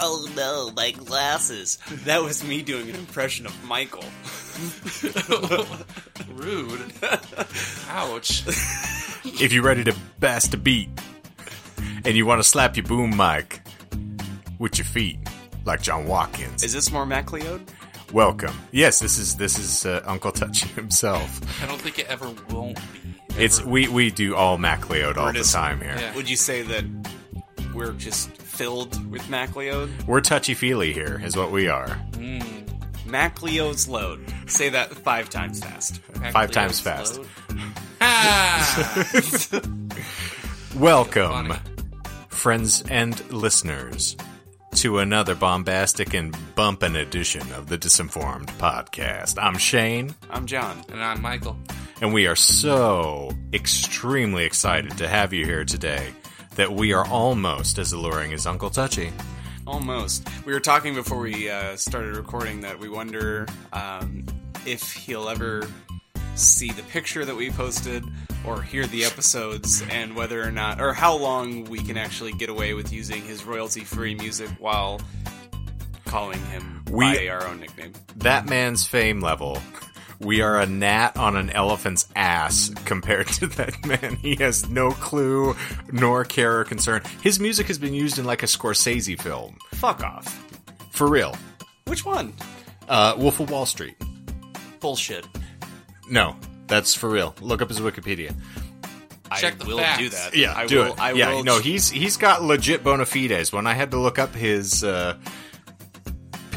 Oh no, my glasses. That was me doing an impression of Michael. Rude. Ouch. If you're ready to bast a beat and you want to slap your boom mic with your feet like John Watkins, Is this more MacLeod? welcome. Yes, this is this is uh, Uncle Touchy himself. I don't think it ever won't be. It's we we do all MacLeod all the just- time here. Yeah. Would you say that we're just filled with MacLeod? We're touchy feely here, is what we are. MacLeod's load. Say that five times fast. Five times fast. Ah! Welcome, friends and listeners, to another bombastic and bumpin' edition of the Disinformed podcast. I'm Shane, I'm John. and I'm Michael. and we are so extremely excited to have you here today that we are almost as alluring as Uncle Touchy. Almost. We were talking before we uh, started recording that we wonder um, if he'll ever see the picture that we posted or hear the episodes and whether or not, or how long we can actually get away with using his royalty free music while calling him We- by our own nickname. That man's fame level. We are a gnat on an elephant's ass compared to that man. He has no clue nor care or concern. His music has been used in like a Scorsese film. Fuck off. For real. Which one? Uh, Wolf of Wall Street. Bullshit. No, that's for real. Look up his Wikipedia. Check I the will facts. do that. Yeah, I do will, it. I yeah, will no, he's he's got legit bona fides. When I had to look up his uh,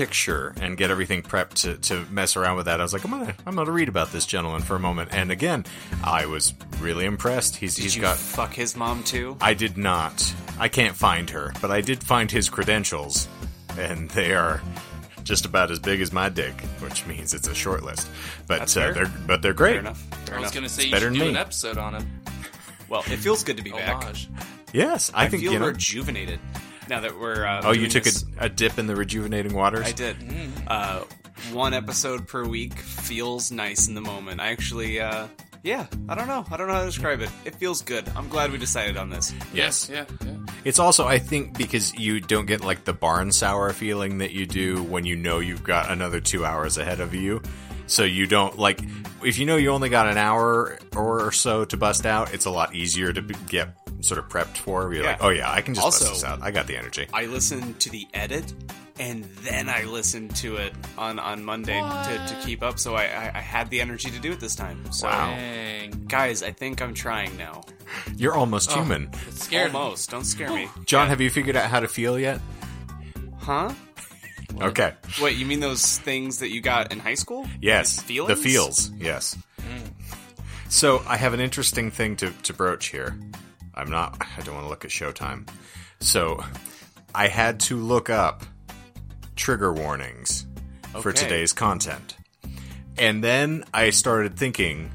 picture and get everything prepped to, to mess around with that, I was like, I'm gonna I'm gonna read about this gentleman for a moment. And again, I was really impressed. He's Did he's you got. fuck his mom too? I did not. I can't find her, but I did find his credentials, and they are just about as big as my dick, which means it's a short list. But That's uh, they're but they're great. Fair enough. Fair I was enough. going to say you should do me. an episode on him. Well, it feels good to be back. Homage. Yes, I, I, think feel you know. rejuvenated now that we're. Uh, Oh, you took this. a, a dip in the rejuvenating waters. I did. Uh, one episode per week feels nice in the moment. I actually, uh, yeah, I don't know. I don't know how to describe it. It feels good. I'm glad we decided on this. Yes. Yeah, yeah. It's also, I think, because you don't get like the barn sour feeling that you do when you know you've got another two hours ahead of you. So you don't like if you know you only got an hour or so to bust out. It's a lot easier to be- get sort of prepped for. You're Yeah. like, oh yeah, I can just Also- bust this out. I got the energy. I listened to the edit, and then I listened to it on on Monday to, to keep up. So I, I, I had the energy to do it this time. So, Wow. Guys, I think I'm trying now. You're almost oh, human. It scared. Almost. Don't scare me. John, have you figured out how to feel yet? Huh? Okay. Wait, you mean those things that you got in high school? Yes. The feels. Yes. So I have an interesting thing to, to broach here. I'm not. I don't want to look at Showtime. So I had to look up trigger warnings for today's content, and then I started thinking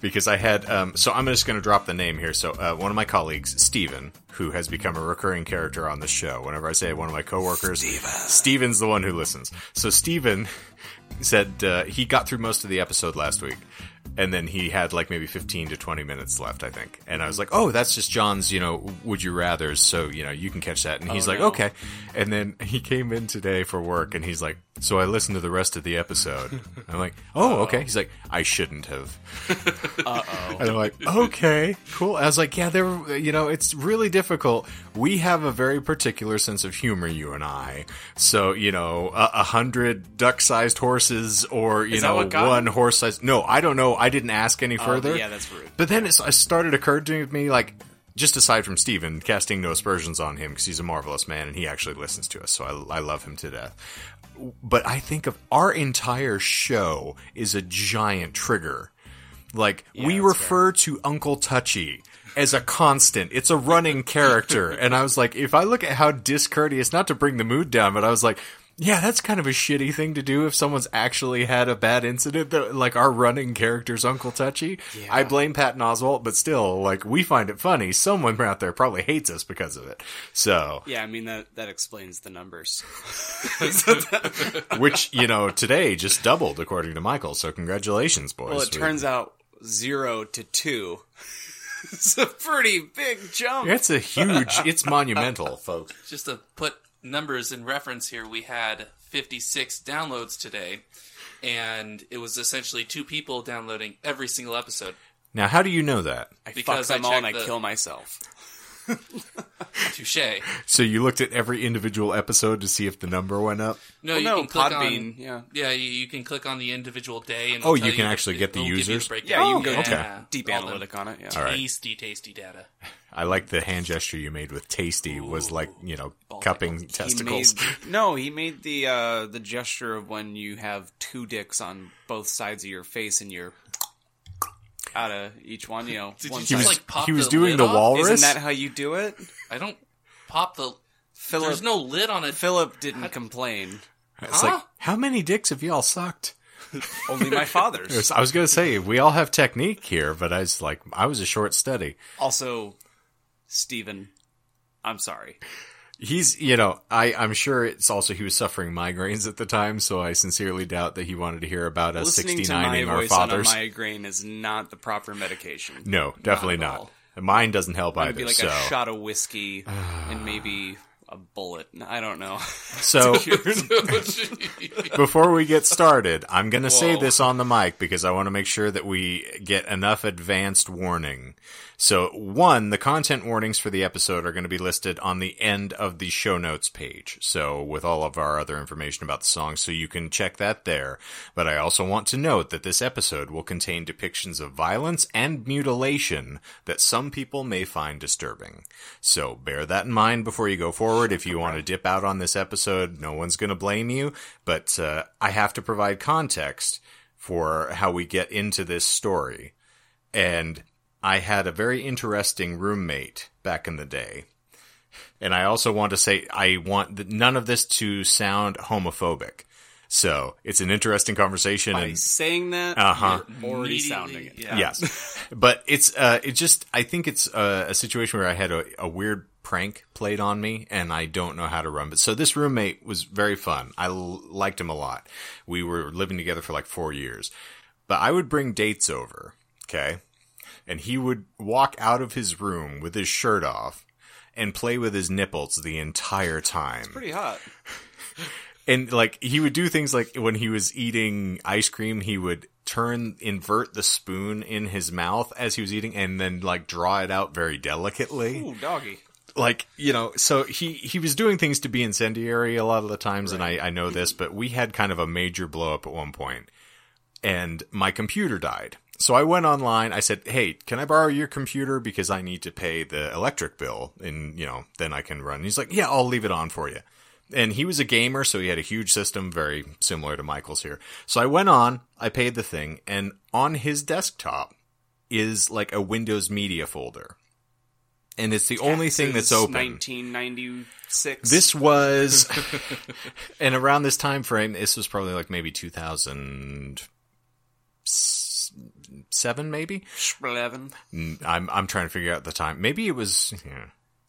because I had. Um, so I'm just going to drop the name here. So uh, one of my colleagues, Steven, who has become a recurring character on the show. Whenever I say one of my coworkers, Steven. Steven's the one who listens. So Steven said uh, he got through most of the episode last week. And then he had like maybe 15 to 20 minutes left, I think. And I was like, oh, that's just John's, you know, would you rather So, you know, you can catch that. And he's Oh, like, no. okay. And then he came in today for work and he's like, so I listened to the rest of the episode. I'm like, oh, okay. He's like, I shouldn't have. Uh oh. And I'm like, okay, cool. I was like, yeah, there, you know, it's really difficult. We have a very particular sense of humor, you and I. So, you know, a, a hundred duck-sized horses, or you Is know, one horse-sized. No, I don't know. I didn't ask any further. Oh, yeah, that's rude. But then it started occurred to me, like, just aside from Steven, casting no aspersions on him because he's a marvelous man and he actually listens to us, so I, I love him to death. But I think of our entire show is a giant trigger. Like we that's refer to Uncle Touchy as a constant. It's a running character. and I was like, if I look at how discourteous, not to bring the mood down, but I was like, yeah, that's kind of a shitty thing to do if someone's actually had a bad incident. That, like our running character's Uncle Touchy. Yeah. I blame Patton Oswalt, but still, like we find it funny. Someone out there probably hates us because of it. So, Yeah, I mean that that explains the numbers. which you know today just doubled according to Michael. So congratulations, boys. Well, it We- turns out zero to two. it's a pretty big jump. It's a huge. It's monumental, folks. Just to put numbers in reference here, we had 56 downloads today, and it was essentially two people downloading every single episode. Now, how do you know that? I fuck because I them all and I the- kill myself. Touche. So you looked at every individual episode to see if the number went up. No, Well, you no, can click Podbean, on yeah. yeah, you, you can click on the individual day and Oh, it'll you tell can the- actually get the it'll you users? breakdown. Yeah, you can go okay. Deep All analytic on it. Yeah. All right. Tasty, tasty data. I like the hand gesture you made with tasty was like you know Ball cupping He testicles. made, no, he made the uh, the gesture of when you have two dicks on both sides of your face and you're out of each one. You know, Did one you He just was like pop he was the doing lid the off? walrus. Isn't that how you do it? I don't pop the. Philip There's no lid on it. Philip didn't complain. it's Huh? like how many dicks have y'all sucked? Only my father's. I was gonna say we all have technique here, but I was like I was a short study. Also, Stephen, I'm sorry. He's, you know, I, I'm sure it's also he was suffering migraines at the time, so I sincerely doubt that he wanted to hear about us Listening to 69ing our voice on a fathers. migraine is not the proper medication. no, definitely Not not. Mine doesn't help It'd either. be like so, a shot of whiskey and maybe a bullet. I don't know. so before we get started, I'm going to say this on the mic because I want to make sure that we get enough advanced warning. So, one, the content warnings for the episode are going to be listed on the end of the show notes page. So, with all of our other information about the song, so you can check that there. But I also want to note that this episode will contain depictions of violence and mutilation that some people may find disturbing. So, bear that in mind before you go forward. If you want to dip out on this episode, no one's going to blame you. But uh, I have to provide context for how we get into this story. And I had a very interesting roommate back in the day. And I also want to say I want th- none of this to sound homophobic. So it's an interesting conversation. By and saying that, Uh-huh. you're already sounding it. yeah. yes, but it's uh, it just I think it's a, a situation where I had a, a weird prank played on me, and I don't know how to run. But so this roommate was very fun. I l- liked him a lot. We were living together for like four years, but I would bring dates over, okay, and he would walk out of his room with his shirt off and play with his nipples the entire time Pretty hot. and like he would do things like when he was eating ice cream he would turn invert the spoon in his mouth as he was eating and then like draw it out very delicately Ooh, doggy. like you know so he he was doing things to be incendiary a lot of the times and I, I know this but we had kind of a major blow up at one point and my computer died so i went online. I said hey can i borrow your computer because i need to pay the electric bill and you know then i can run. He's like yeah i'll leave it on for you. And he was a gamer so he had a huge system very similar to michael's here. So i went on i paid the thing and on his desktop is like a windows media folder. And it's the only thing that's open. 1996. this was, and around this time frame, this was probably like maybe 2007, maybe. 11. Mm, I'm I'm trying to figure out the time. Maybe it was yeah,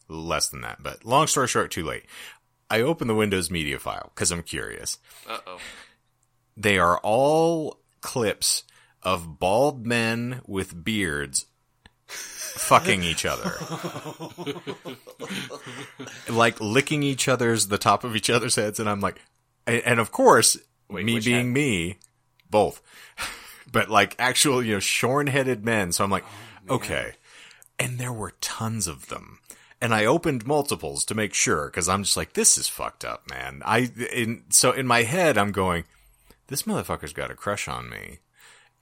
less than that. But long story short, too late. I open the Windows Media file because I'm curious. Uh oh. They are all clips of bald men with beards fucking each other. like licking each other's the top of each other's heads and I'm like and, and of course me being me both. But like actual, you know, shorn-headed men. So I'm like, oh, okay. And there were tons of them. And I opened multiples to make sure because I'm just like, this is fucked up, man. I in so in my head I'm going, this motherfucker's got a crush on me.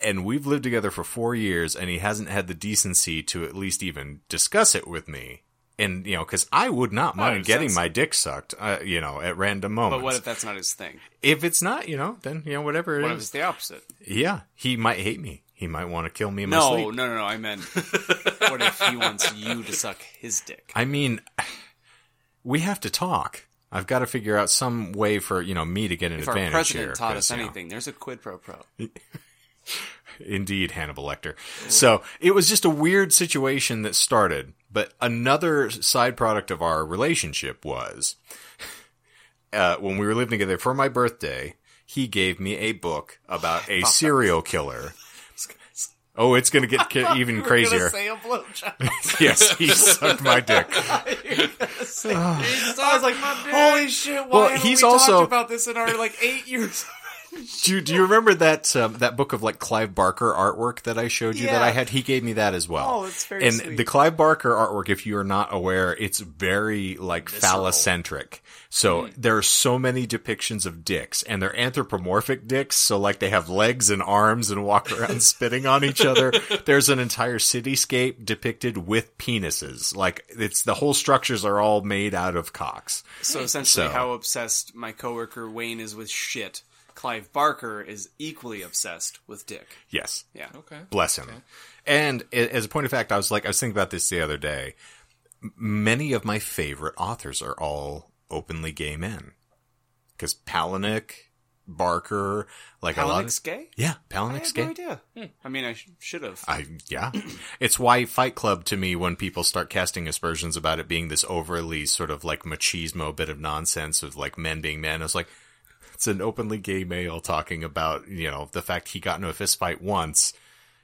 And we've lived together for four years, and he hasn't had the decency to at least even discuss it with me. And you know, because I would not mind getting my dick sucked, uh, you know, at random moments. But what if that's not his thing? if it's not, you know, then you know, whatever it What if is. it's the opposite? Yeah, he might hate me. He might want to kill me in my No, sleep. no, no, no. I meant, what if he wants you to suck his dick? I mean, we have to talk. I've got to figure out some way for you know me to get an If our advantage president here. taught 'cause, us you know, anything, there's a quid pro pro. Indeed, Hannibal Lecter. So it was just a weird situation that started. But another side product of our relationship was uh, when we were living together for my birthday, he gave me a book about a serial killer. Oh, it's gonna get ki- even crazier. say a blowjob. yes, he sucked my dick. I was like, holy shit! Why Well, he's we also- talked about this in our like eight years? Do you, do you remember that um, that book of like Clive Barker artwork that I showed you that I had? He gave me that as well. Oh, that's very And sweet. the Clive Barker artwork, if you are not aware, it's very like Visceral. phallocentric. So Hmm. there are so many depictions of dicks, and they're anthropomorphic dicks. So like they have legs and arms and walk around spitting on each other. There's an entire cityscape depicted with penises. Like it's the whole structures are all made out of cocks. So essentially, So- how obsessed my coworker Wayne is with shit, Clive Barker is equally obsessed with dick. Yes. Yeah. Okay. Bless him. And as a point of fact, I was like, I was thinking about this the other day. Many of my favorite authors are all openly gay men. Because Palahniuk, Barker, like a lot of. Gay? Yeah, I Palahniuk's had gay. no idea. Hmm. I mean, I sh- should have. I yeah, it's why Fight Club to me when people start casting aspersions about it being this overly sort of like machismo bit of nonsense of like men being men. I was like it's an openly gay male talking about you know the fact he got into a fist fight once,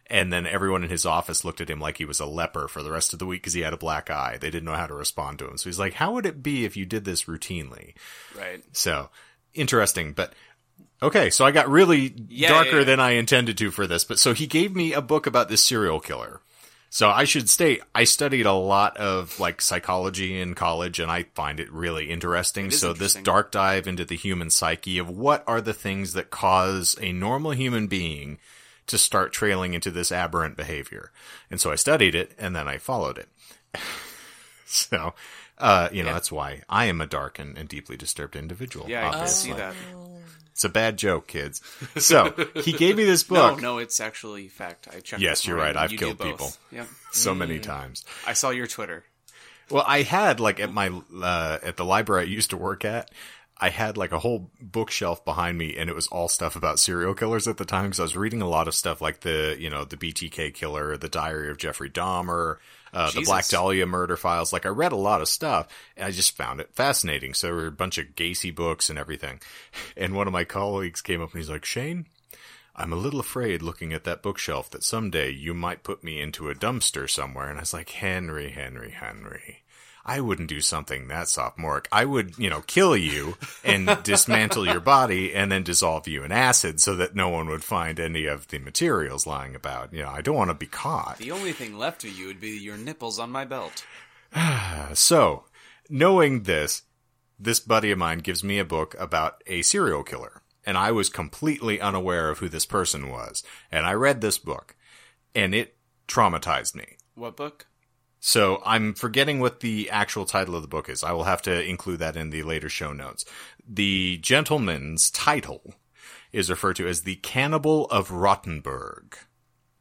and then everyone in his office looked at him like he was a leper for the rest of the week because he had a black eye. They didn't know how to respond to him. So he's like, "How would it be if you did this routinely?" Right. So interesting, but okay. So I got really Yeah, darker yeah, yeah. than I intended to for this, but so he gave me a book about this serial killer. So I should state I studied a lot of like psychology in college, and I find it really interesting. is so this dark dive into the human psyche of what are the things that cause a normal human being to start trailing into this aberrant behavior. And so I studied it, and then I followed it. so. Uh, you know, that's why I am a dark and, and deeply disturbed individual. Yeah, I can see that. It's a bad joke, kids. So he gave me this book no, no, it's actually fact. I checked. Yes, you're right. I've You killed people. Yep. so many times. I saw your Twitter. Well, I had like at my uh, at the library I used to work at. I had like a whole bookshelf behind me, and it was all stuff about serial killers at the time. Because I was reading a lot of stuff like the you know the BTK killer, the Diary of Jeffrey Dahmer, uh, the Black Dahlia murder files. Like I read a lot of stuff, and I just found it fascinating. So there were a bunch of Gacy books and everything. And one of my colleagues came up and he's like, Shane. I'm a little afraid looking at that bookshelf that someday you might put me into a dumpster somewhere. And I was like, Henry, Henry, Henry. I wouldn't do something that sophomoric. I would, you know, kill you and dismantle your body and then dissolve you in acid so that no one would find any of the materials lying about. You know, I don't want to be caught. The only thing left of you would be your nipples on my belt. So, knowing this, this buddy of mine gives me a book about a serial killer. And I was completely unaware of who this person was. And I read this book, and it traumatized me. What book? So I'm forgetting what the actual title of the book is. I will have to include that in the later show notes. The gentleman's title is referred to as the Cannibal of Rotenburg.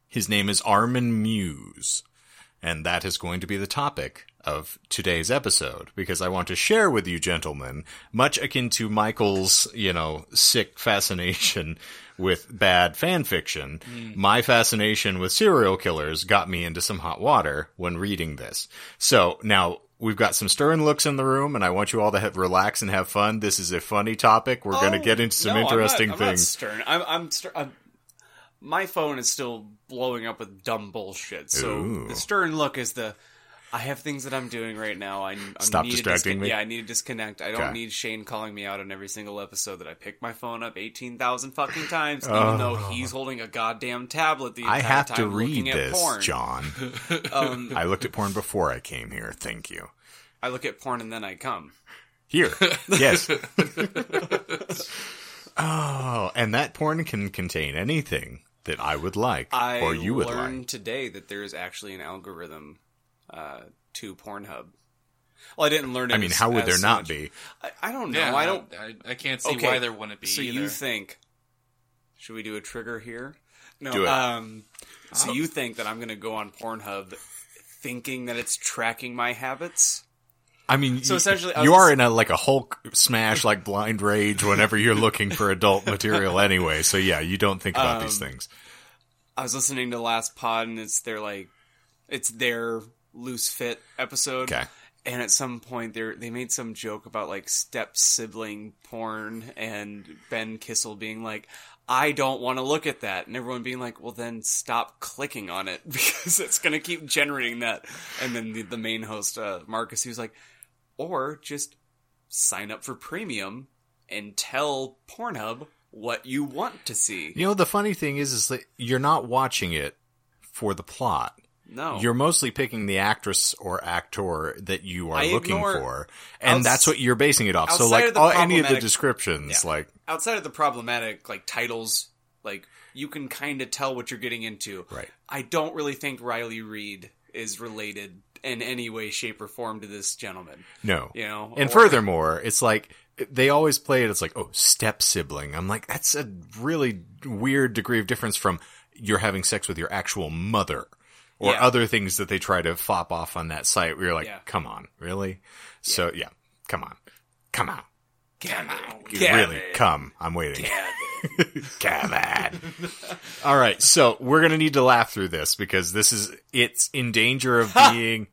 His name is Armin Muse. And that is going to be the topic of today's episode because I want to share with you gentlemen, much akin to Michael's, you know, sick fascination with bad fan fiction, my fascination with serial killers got me into some hot water when reading this. So now we've got some stern looks in the room and I want you all to have, relax and have fun. This is a funny topic. We're going to oh, get into some Oh, No, I'm not- interesting I'm not things. stern. I'm, I'm, ster- I'm. My phone is still blowing up with dumb bullshit. So Ooh. the stern look is the. I have things that I'm doing right now. I, I Stop need to distracting discon- me? Yeah, I need to disconnect. I don't Okay. need Shane calling me out on every single episode that I pick my phone up eighteen thousand fucking times, even Oh. though he's holding a goddamn tablet the entire I have time to read this, porn. John. Um, I looked at porn before I came here. Thank you. I look at porn and then I come. Here. Yes. oh, and that porn can contain anything that I would like I or you would like. I learned like. today that there is actually an algorithm uh, to Pornhub. Well, I didn't learn it. I mean, as- how would there not much. be? I, I don't know. Yeah, I don't. I, I can't see Okay, why there wouldn't be. So either. you think? Should we do a trigger here? No. Do it. Um. So you think that I'm going to go on Pornhub, thinking that it's tracking my habits? I mean, So essentially, I you are in a like a Hulk smash, like blind rage whenever you're looking for adult material anyway. So yeah, you don't think about these Um, things. I was listening to the last pod, and it's their like, it's their loose fit episode. Okay. and at some point they they made some joke about like step sibling porn and Ben Kissel being like I don't want to look at that and everyone being like well then stop clicking on it because it's going to keep generating that and then the, the main host uh, Marcus he was like or just sign up for premium and tell Pornhub what you want to see You know, the funny thing is, is that you're not watching it for the plot. No You're mostly picking the actress or actor that you are I looking for, and outs- that's what you're basing it off. So, like, all, any of the descriptions, Yeah. like, outside of the problematic like titles, like you can kind of tell what you're getting into. Right. I don't really think Riley Reid is related in any way, shape, or form to this gentleman. no. You know, And Or- furthermore, it's like they always play it. It's like, oh, step sibling. I'm like, that's a really weird degree of difference from you're having sex with your actual mother or Yeah. other things that they try to fop off on that site. Where you're like, Yeah. come on, really? So yeah, come on, come on, Come on, really, come. I'm waiting. Kevin. All right, so we're gonna need to laugh through this because this is it's in danger of being.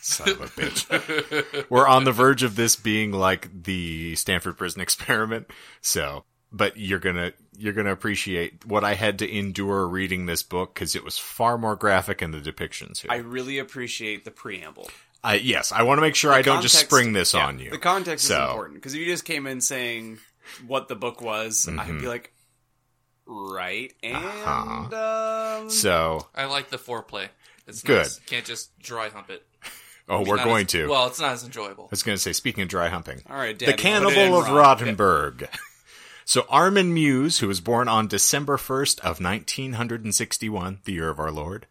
Son of a bitch. We're on the verge of this being like the Stanford prison experiment. So, but you're gonna you're gonna appreciate what I had to endure reading this book because it was far more graphic in the depictions here. I really appreciate the preamble. I, yes, I want to make sure I don't just spring this yeah, on you. The context So- is important because if you just came in saying what the book was, I'd Mm-hmm. be like, right, and Uh-huh. um, So, I like the foreplay. It's Good. Nice. Can't just dry hump it. oh, we're going as- to. Well, it's not as enjoyable. I was going to say, speaking of dry humping, all right, the Daddy, put Cannibal of wrong. Rotenburg. So Armin Muse, who was born on December 1st of 1961, the year of our Lord,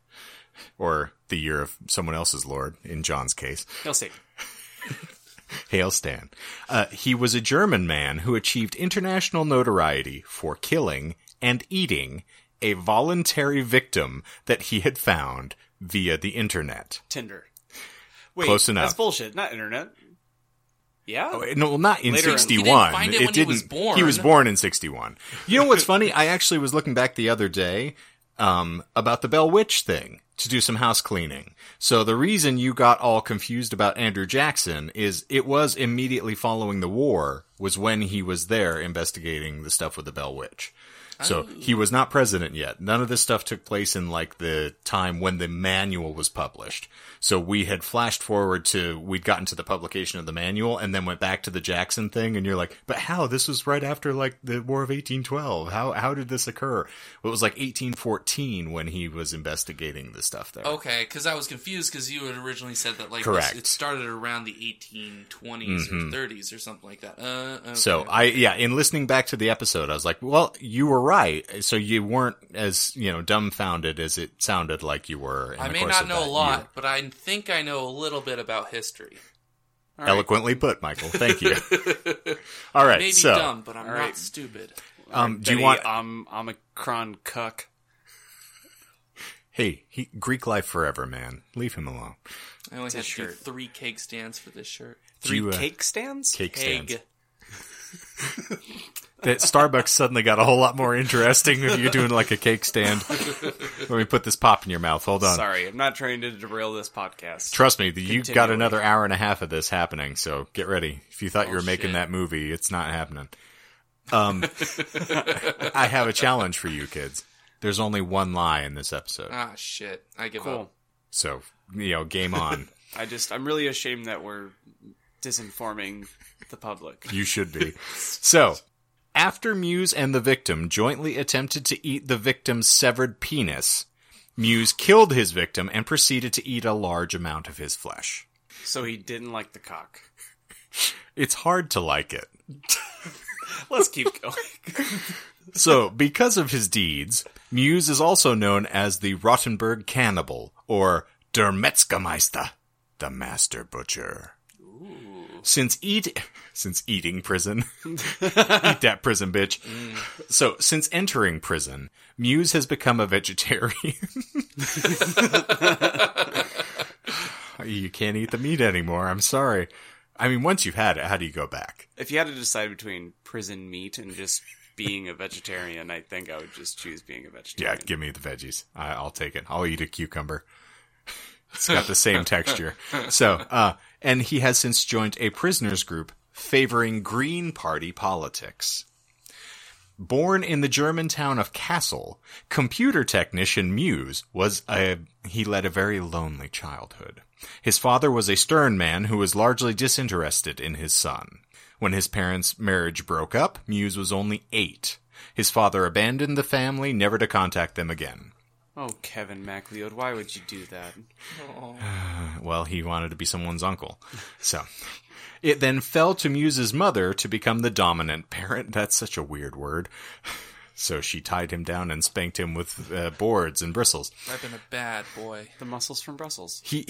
or the year of someone else's Lord, in John's case. He'll see. Hail Stan. Uh, he was a German man who achieved international notoriety for killing and eating a voluntary victim that he had found via the internet. Tinder. Wait, Close enough. That's bullshit. Not internet. Yeah. Oh, No, well, not in Later in- He '61. didn't find it when he was didn't- born. He was born in '61. You know what's funny? I actually was looking back the other day um, about the Bell Witch thing to do some house cleaning. So the reason you got all confused about Andrew Jackson is it was immediately following the war was when he was there investigating the stuff with the Bell Witch. So he was not president yet. None of this stuff took place in like the time when the manual was published. So we had flashed forward to we'd gotten to the publication of the manual and then went back to the Jackson thing and you're like, "But how? This was right after like the War of 1812. How how did this occur?" Well, it was like 1814 when he was investigating the stuff there. Okay, because I was confused because you had originally said that like Correct. Mm-hmm. it started around the 1820s or 30s or something like that. Uh, okay. So I yeah, in listening back to the episode, I was like, "Well, you were right." So you weren't as, you know, dumbfounded as it sounded like you were. In I the may not of know a lot, year. but I think I know a little bit about history. All right. Eloquently put, Michael. Thank you. All right. Maybe so, dumb, but I'm All not right. stupid. um, do you Betty, want? Um, Omicron cuck. hey, he, Greek life forever, man. Leave him alone. I only a had to do shirt. three cake stands for this shirt. Three you, uh, cake stands. cake stands. Egg. That Starbucks suddenly got a whole lot more interesting if you're doing like a cake stand. Let me put this pop in your mouth. Hold on. Sorry, I'm not trying to derail this podcast. Trust me, you got another hour and a half of this happening, so get ready. If you thought you Oh, were making shit. that movie, it's not happening. Um, I have a challenge for you kids. There's only one lie in this episode, Ah, shit. I give Cool. up. so you know, game on. I just, I'm really ashamed that we're disinforming the public. You should be. So, after Muse and the victim jointly attempted to eat the victim's severed penis, Muse killed his victim and proceeded to eat a large amount of his flesh. So he didn't like the cock. It's hard to like it. Let's keep going. So, because of his deeds, Muse is also known as the Rotenburg Cannibal, or Der Metzgermeister, the Master Butcher. Since eat, since eating prison, eat that prison, bitch. So, since entering prison, Muse has become a vegetarian. you can't eat the meat anymore. I'm sorry. I mean, once you've had it, how do you go back? if you had to decide between prison meat and just being a vegetarian, I think I would just choose being a vegetarian. Yeah, give me the veggies. I, I'll take it. I'll eat a cucumber. It's got the same texture. So, uh, and he has since joined a prisoners group favoring Green Party politics. Born in the German town of Kassel, computer technician Muse was a he led a very lonely childhood. His father was a stern man who was largely disinterested in his son. When his parents' marriage broke up, Muse was only 8. His father abandoned the family, never to contact them again. Oh, Kevin MacLeod, why would you do that? Well, he wanted to be someone's uncle. So, it then fell to Muse's mother to become the dominant parent. That's such a weird word. So she tied him down and spanked him with uh, boards and bristles. I've been a bad boy. The muscles from Brussels. He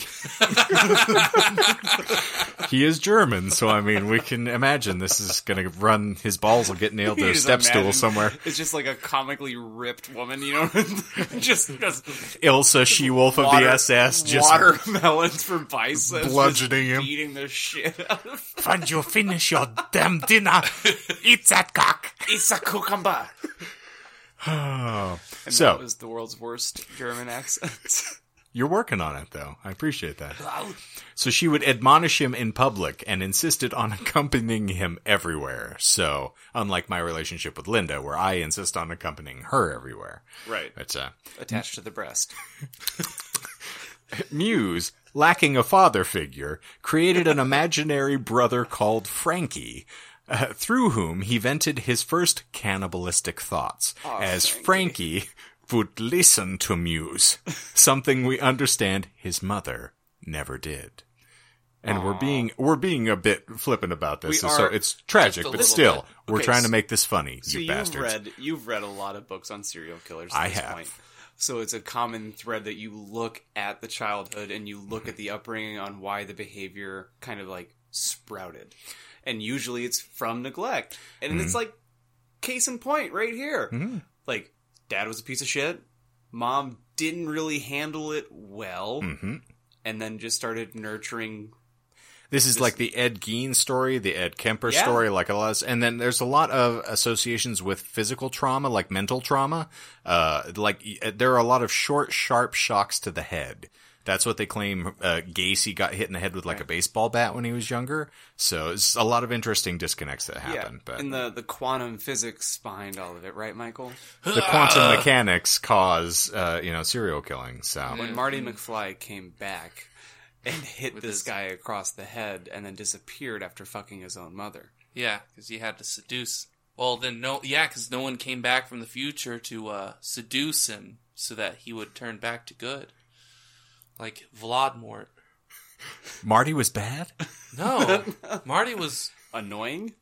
he is German, so I mean, we can imagine this is going to run. His balls will get nailed to a just step stool somewhere. It's just like a comically ripped woman, you know, just, just Ilsa She Wolf of the SS, just watermelons for biceps, bludgeoning just him. beating the shit out of. When you finish your damn dinner, eat that cock. It's a cucumber. And So- that was the world's worst German accent. You're working on it, though. I appreciate that. So she would admonish him in public and insisted on accompanying him everywhere. So, unlike my relationship with Linda, where I insist on accompanying her everywhere. right, But, uh, attached to the breast. Muse, lacking a father figure, created an imaginary brother called Frankie, uh, through whom he vented his first cannibalistic thoughts, as Frankie would listen to Muse, something we understand his mother never did. And we're being we're being a bit flippant about this, so it's tragic, but still, bit. we're Okay, trying to make this funny, So you you've read you've read a lot of books on serial killers. I this have. Point. So it's a common thread that you look at the childhood and you look at the upbringing on why the behavior kind of like sprouted, and usually it's from neglect, and Mm-hmm. it's like case in point right here. Like dad was a piece of shit, mom didn't really handle it well, Mm-hmm. and then just started nurturing. This is like the Ed Gein story, the Ed Kemper Yeah. story, like a lot. Of, and then there's a lot of associations with physical trauma, like mental trauma. Uh, like there are a lot of short, sharp shocks to the head. That's what they claim. Uh, Gacy got hit in the head with like a baseball bat when he was younger. So it's a lot of interesting disconnects that happen. but and the the quantum physics behind all of it, right, Michael? the quantum mechanics cause, uh, you know, serial killing. So when Marty McFly came back and hit this his- guy across the head and then disappeared after fucking his own mother. Yeah, because he had to seduce. Well, then no, yeah, because no one came back from the future to uh, seduce him so that he would turn back to good, like Vladmort. Marty was bad. No, Marty was Annoying.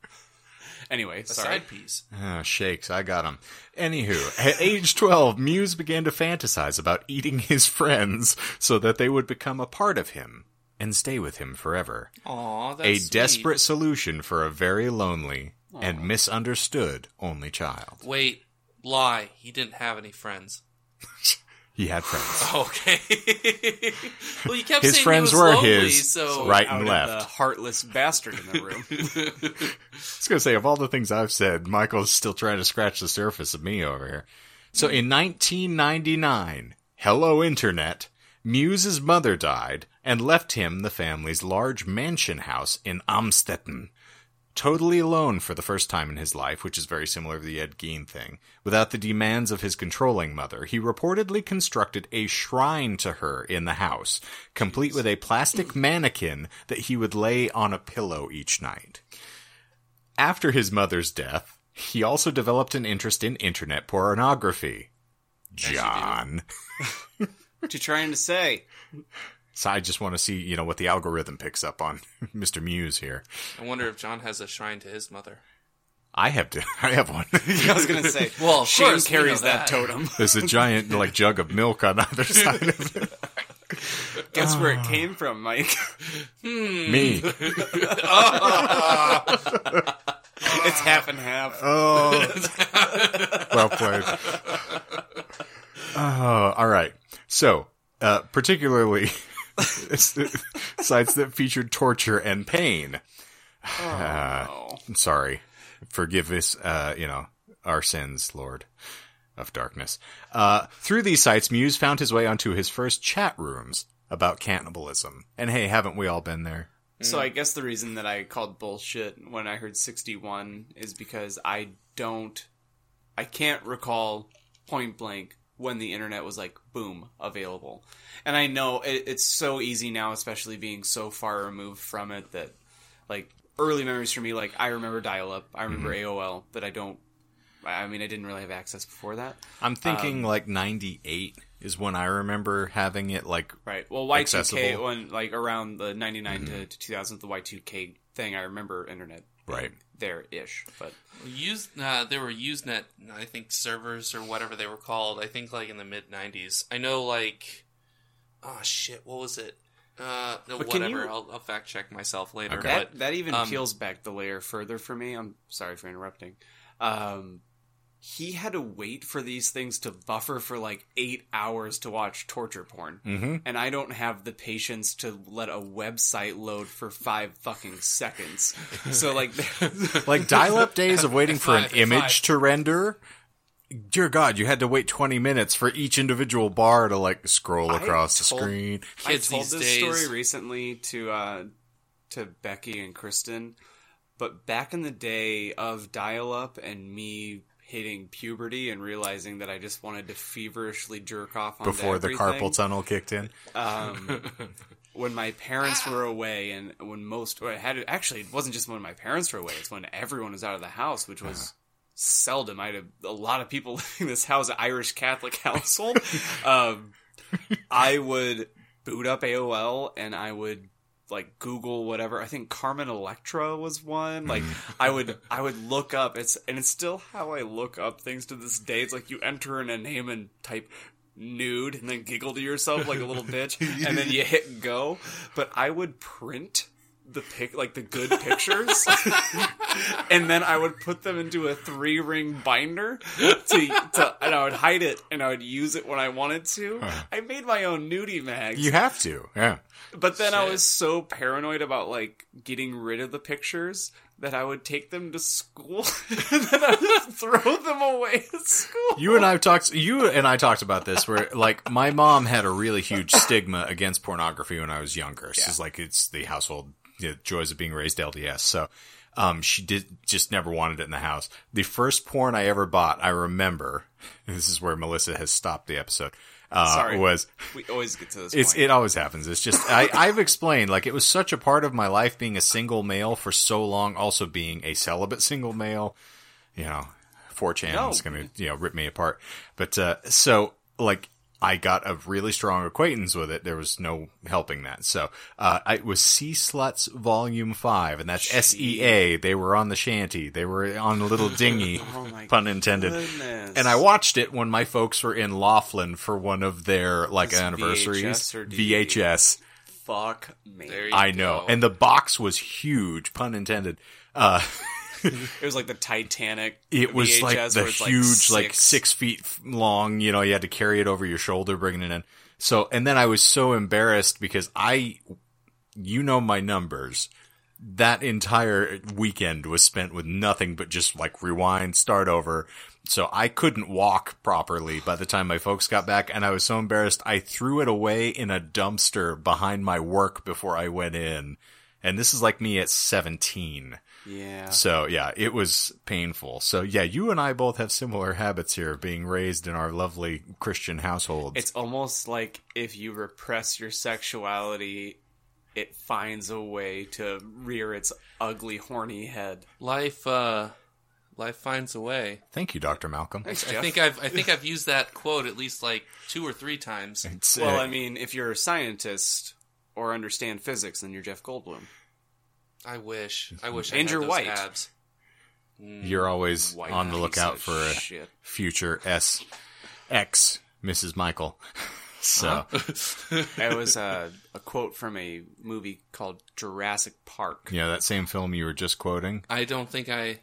Anyway, a sorry. side piece. Oh, shakes. I got him. Anywho, at age 12, Muse began to fantasize about eating his friends so that they would become a part of him and stay with him forever. Aw, that's a sweet. desperate solution for a very lonely and misunderstood only child. Wait, lie. He didn't have any friends. He had friends. Okay. well, you kept His saying friends he was were lonely, his, So right and left. the heartless bastard in the room. I was going to say, of all the things I've said, Michael's still trying to scratch the surface of me over here. So in 1999, hello internet, Muse's mother died and left him the family's large mansion house in Amstetten. Totally alone for the first time in his life, which is very similar to the Ed Gein thing. Without the demands of his controlling mother, he reportedly constructed a shrine to her in the house, complete with a plastic mannequin that he would lay on a pillow each night. After his mother's death, he also developed an interest in internet pornography. John. what you trying to say? So I just want to see, you know, what the algorithm picks up on Mr. Muse here. I wonder if John has a shrine to his mother. I have to. I have one. I was gonna say. Well, of Shane course, carries that. that. totem. There's a giant like jug of milk on either side of it. Guess where Ah. it came from, Mike? me. it's half and half. Oh, well played. Oh, all right. So, uh, particularly sites that featured torture and pain. Oh. I'm sorry. Forgive us, uh, you know, our sins, Lord of Darkness. Uh, through these sites, Muse found his way onto his first chat rooms about cannibalism. And hey, haven't we all been there? So I guess the reason that I called bullshit when I heard 61 is because I don't, I can't recall point blank when the internet was like boom available. And I know it, it's so easy now, especially being so far removed from it that like early memories for me, like I remember dial up, I remember mm-hmm. AOL, but I don't. I mean, I didn't really have access before that. I'm thinking um, like 98 is when I remember having it like Right. Well, Y2K Accessible. when like around the 99 mm-hmm. to, to 2000 the Y2K thing, I remember internet Right. there ish, but Used uh, there were Usenet, I think servers or whatever they were called. I think like in the mid '90s. I know like, oh shit, what was it? Uh, no, But whatever. you- I'll, I'll fact check myself later. Okay. that that even um, peels back the layer further for me. I'm sorry for interrupting. Um, he had to wait for these things to buffer for like eight hours to watch torture porn, mm-hmm. and I don't have the patience to let a website load for five fucking seconds. So like, like dial-up days of waiting for an Five, image five. to render. Dear God, you had to wait 20 minutes for each individual bar to like scroll across the screen. kids I told these this days. story recently to uh, to Becky and Kristen, but back in the day of dial up and me hitting puberty and realizing that I just wanted to feverishly jerk off Before the carpal tunnel kicked in. um, when my parents were away and when most it had actually it wasn't just when my parents were away it's when everyone was out of the house which was seldom. I had a, a lot of people living in this house irish catholic household. Um, i would boot up aol and i would like google whatever. I think carmen electra was one. Like mm-hmm. i would i would look up. It's and it's still how i look up things to this day. It's like you enter in a name and type nude and then giggle to yourself like a little bitch and then you hit go. But i would print the pic like the good pictures and then i would put them into a three ring binder to, to and i would hide it and i would use it when i wanted to i made my own nudie mags You have to, yeah. but then I was so paranoid about like getting rid of the pictures that I would take them to school and then I would throw them away at school. You and I talked. You and I talked about this. Where like my mom had a really huge stigma against pornography when I was younger. This is like it's the household know, joys of being raised LDS. So, um, she did just never wanted it in the house. The first porn I ever bought, I remember. and This is where Melissa has stopped the episode. Uh, Sorry. was We always get to this it always happens. It's just I, I've explained like it was such a part of my life being a single male for so long, also being a celibate single male. You know, 4chan No. is going to you know rip me apart. But uh, so like I got a really strong acquaintance with it. There was no helping that. So uh, I, it was Sea Sluts Volume Five, and that's S E A. They were on the shanty. They were on a little dinghy, Oh pun intended. goodness. And I watched it when my folks were in Laughlin for one of their like This anniversaries. VHS or VHS. Fuck me. There you I know. go. And the box was huge, pun intended. Uh, It was like the Titanic. it was VHS like the huge, like six- six feet long. You know, you had to carry it over your shoulder, bringing it in. So, and then I was so embarrassed because I, you know, my numbers. That entire weekend was spent with nothing but just like rewind, start over. So I couldn't walk properly by the time my folks got back, and I was so embarrassed. I threw it away in a dumpster behind my work before I went in. And this is like me at 17. Yeah. So yeah, it was painful. So yeah, you and I both have similar habits here, being raised in our lovely Christian households. It's almost like if you repress your sexuality, it finds a way to rear its ugly, horny head. life, uh, life finds a way. Thank you, Doctor Malcolm. Thanks, I think I've, I think I've used that quote at least like two or three times. It's, well, uh, I mean, if you're a scientist or understand physics, then you're Jeff Goldblum. I wish, I wish, And I had you're those white. abs. you're always White on the lookout for a shit. future S X Mrs. Michael. So That was a, a quote from a movie called Jurassic Park. yeah, that same film you were just quoting. I don't think I.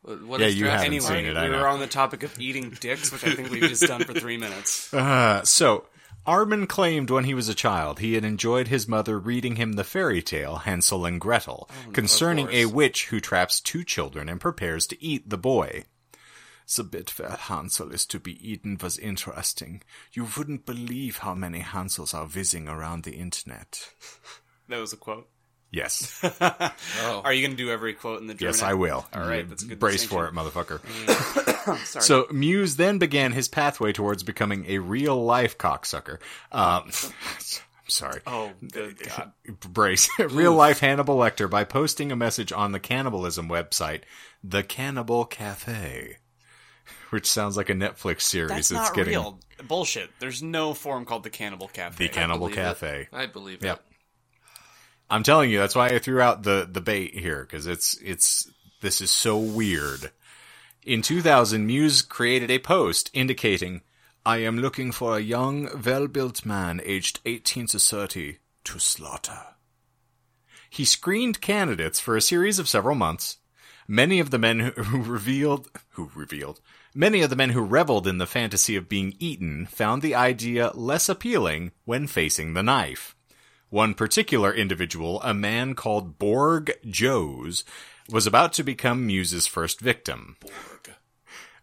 What what Yeah, is you haven't Anyway, seen it, I we know. were on the topic of eating dicks, which I think we've just done for three minutes. Uh, so, Armin claimed when he was a child he had enjoyed his mother reading him the fairy tale Hansel and Gretel oh, concerning a witch who traps two children and prepares to eat the boy. The bit where Hansel is to be eaten was interesting. You wouldn't believe how many Hansels are whizzing around the internet. That was a quote. Yes. Oh. Are you going to do every quote in the German? Yes, I will. All right, that's good. Are you Are you going to do every quote in the German? Yes, I will. All right, that's a good. Brace for it, motherfucker. Sorry. So Muse then began his pathway towards becoming a real life cocksucker. Um, I'm sorry. oh, good God. Brace. real life Hannibal Lecter by posting a message on the cannibalism website, The Cannibal Cafe, which sounds like a Netflix series. That's it's not getting real. Bullshit. There's no forum called the Cannibal Cafe. the Cannibal believe it. Cafe. I believe Yep. it. I'm telling you, that's why I threw out the the bait here because it's it's this is so weird. In 2000, Muse created a post indicating, "I am looking for a young, well-built man aged 18 to 30 to slaughter." He screened candidates for a series of several months. Many of the men who, revealed who revealed many of the men who reveled in the fantasy of being eaten found the idea less appealing when facing the knife. One particular individual, a man called Borg Joes, was about to become Muse's first victim. Borg.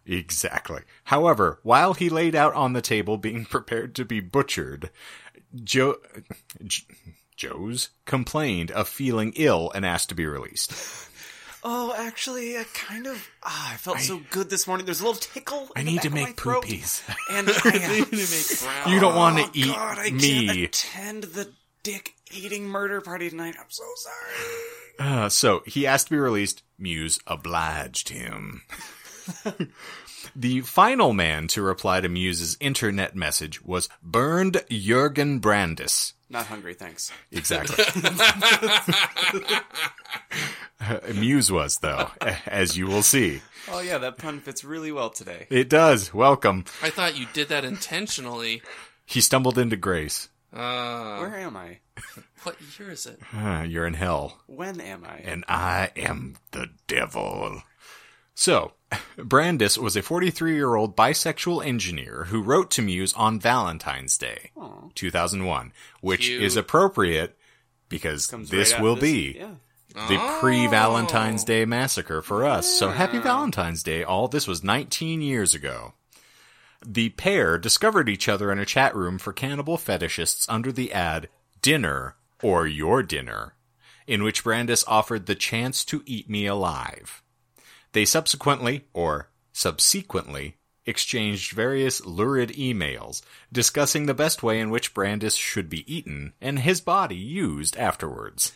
Exactly. However, while he laid out on the table being prepared to be butchered, Joe. J- Joes complained of feeling ill and asked to be released. Oh, actually, I kind of. Ah, I felt so good this morning. There's a little tickle. I need to make poopies. and I, You don't want to oh, eat God, I me. can't attend the dick eating murder party tonight. I'm so sorry. Uh, so he asked to be released. Muse obliged him. the final man to reply to Muse's internet message was Bernd Jurgen Brandes. Not hungry, thanks. Exactly. Muse was, though, as you will see. Oh yeah, that pun fits really well today. It does. Welcome. I thought you did that intentionally. He stumbled into grace. Uh, Where am I? what year is it? Ah, you're in hell. When am I? and I am the devil. So, Brandes was a 43 year old bisexual engineer who wrote to Muse on Valentine's Day, 2001, which Cute. is appropriate because Comes this right after will this- be Yeah. the pre Valentine's Day massacre for us. So, happy Valentine's Day, all. This was 19 years ago. The pair discovered each other in a chat room for cannibal fetishists under the ad Dinner or Your Dinner, in which Brandes offered the chance to eat me alive. They subsequently, or subsequently, exchanged various lurid emails discussing the best way in which Brandes should be eaten and his body used afterwards.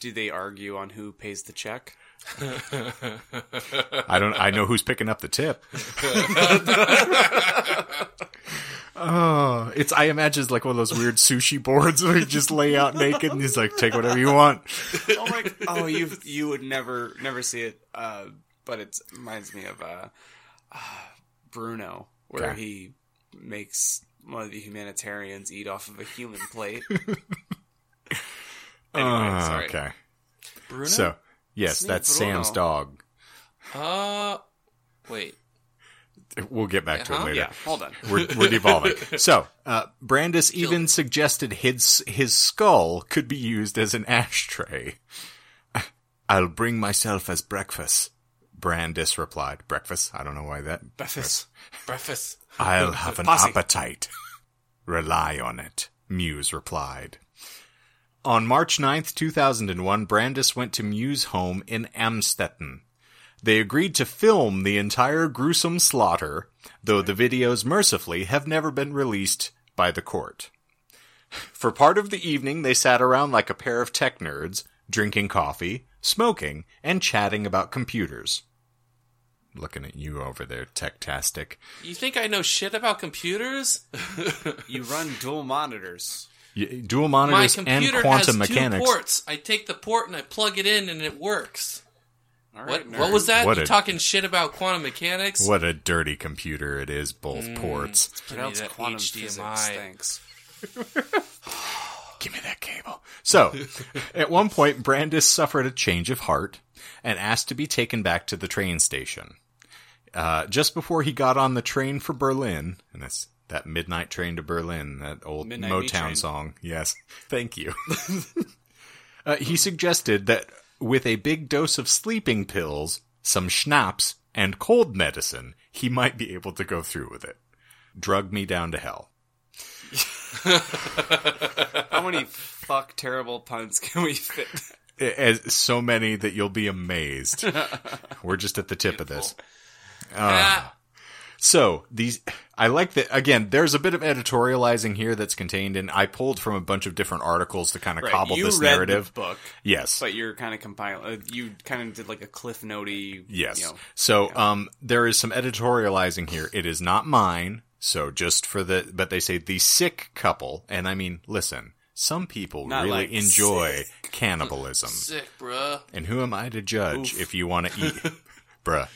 Do they argue on who pays the check? I don't. I know who's picking up the tip. oh, it's. I imagine it's like one of those weird sushi boards where you just lay out naked and he's like, "Take whatever you want." oh my! Oh, you you would never never see it. Uh, but it reminds me of uh, uh, Bruno, where Okay. he makes one of the humanitarians eat off of a human plate. anyway, Ah, sorry. okay. Bruno? So, yes, that's Bruno. Sam's dog. Uh, wait. We'll get back to it Uh-huh. later. Yeah, hold on. We're, we're devolving. So, uh, Brandes even suggested his his skull could be used as an ashtray. I'll bring myself as breakfast. Brandes replied. Breakfast? I don't know why that. Breakfast. Breakfast. I'll have an Posse. appetite. Rely on it, Muse replied. On March 9th, 2001, Brandes went to Muse home in Amstetten. They agreed to film the entire gruesome slaughter, though the videos mercifully have never been released by the court. For part of the evening, they sat around like a pair of tech nerds, drinking coffee, smoking, and chatting about computers. Looking at you over there, tech-tastic. You think I know shit about computers? You run dual monitors. Y- Dual My monitors and computer quantum has mechanics. two ports. I take the port and I plug it in and it works. All What? right, What was that? What you a- talking shit about quantum mechanics? What a dirty computer it is, both Mm. ports. Give me that quantum HDMI. physics. Thanks. Give me that cable. So, at one point, Brandes suffered a change of heart and asked to be taken back to the train station. Uh, just before he got on the train for Berlin, and that's that midnight train to Berlin, that old Midnight Motown song. Yes, thank you. uh, he suggested that with a big dose of sleeping pills, some schnapps, and cold medicine, he might be able to go through with it. Drug me down to hell. How many fuck terrible puns can we fit? as so many that you'll be amazed. We're just at the tip of this. Ah, So these, I like that. Again, there's a bit of editorializing here that's contained and I pulled from a bunch of different articles to kind of Right, cobble you this read narrative. book, Yes, but you're kind of compiling. Uh, you kind of did like a cliff notey. yes. You know, so um, there is some editorializing here. It is not mine. So just for the, but they say the sick couple, and I mean, listen. Some people Not really like enjoy cannibalism, sick, bruh. and who am I to judge if you want to eat, bruh?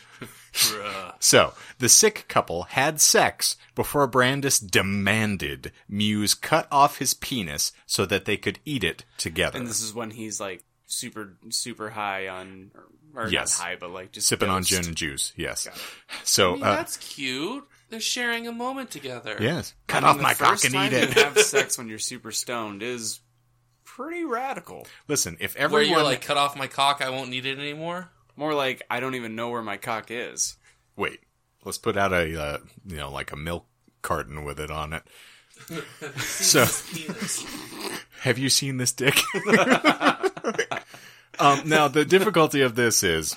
Bruh. So, the sick couple had sex before Brandes demanded Muse cut off his penis so that they could eat it together. and this is when he's like super super high on, or, or Yes. not high, but like just Sipping on dosed. gin and juice, yes. So, I mean, uh, that's cute. They're sharing a moment together. yes. I Cut mean, off my cock and eat it. have sex when you're super stoned is pretty radical. Listen, if Where everyone. you're like, cut off my cock, I won't need it anymore. More like I don't even know where my cock is. Wait, let's put out a, uh, you know, like a milk carton with it on it. so, have you seen this dick? um, now, the difficulty of this is.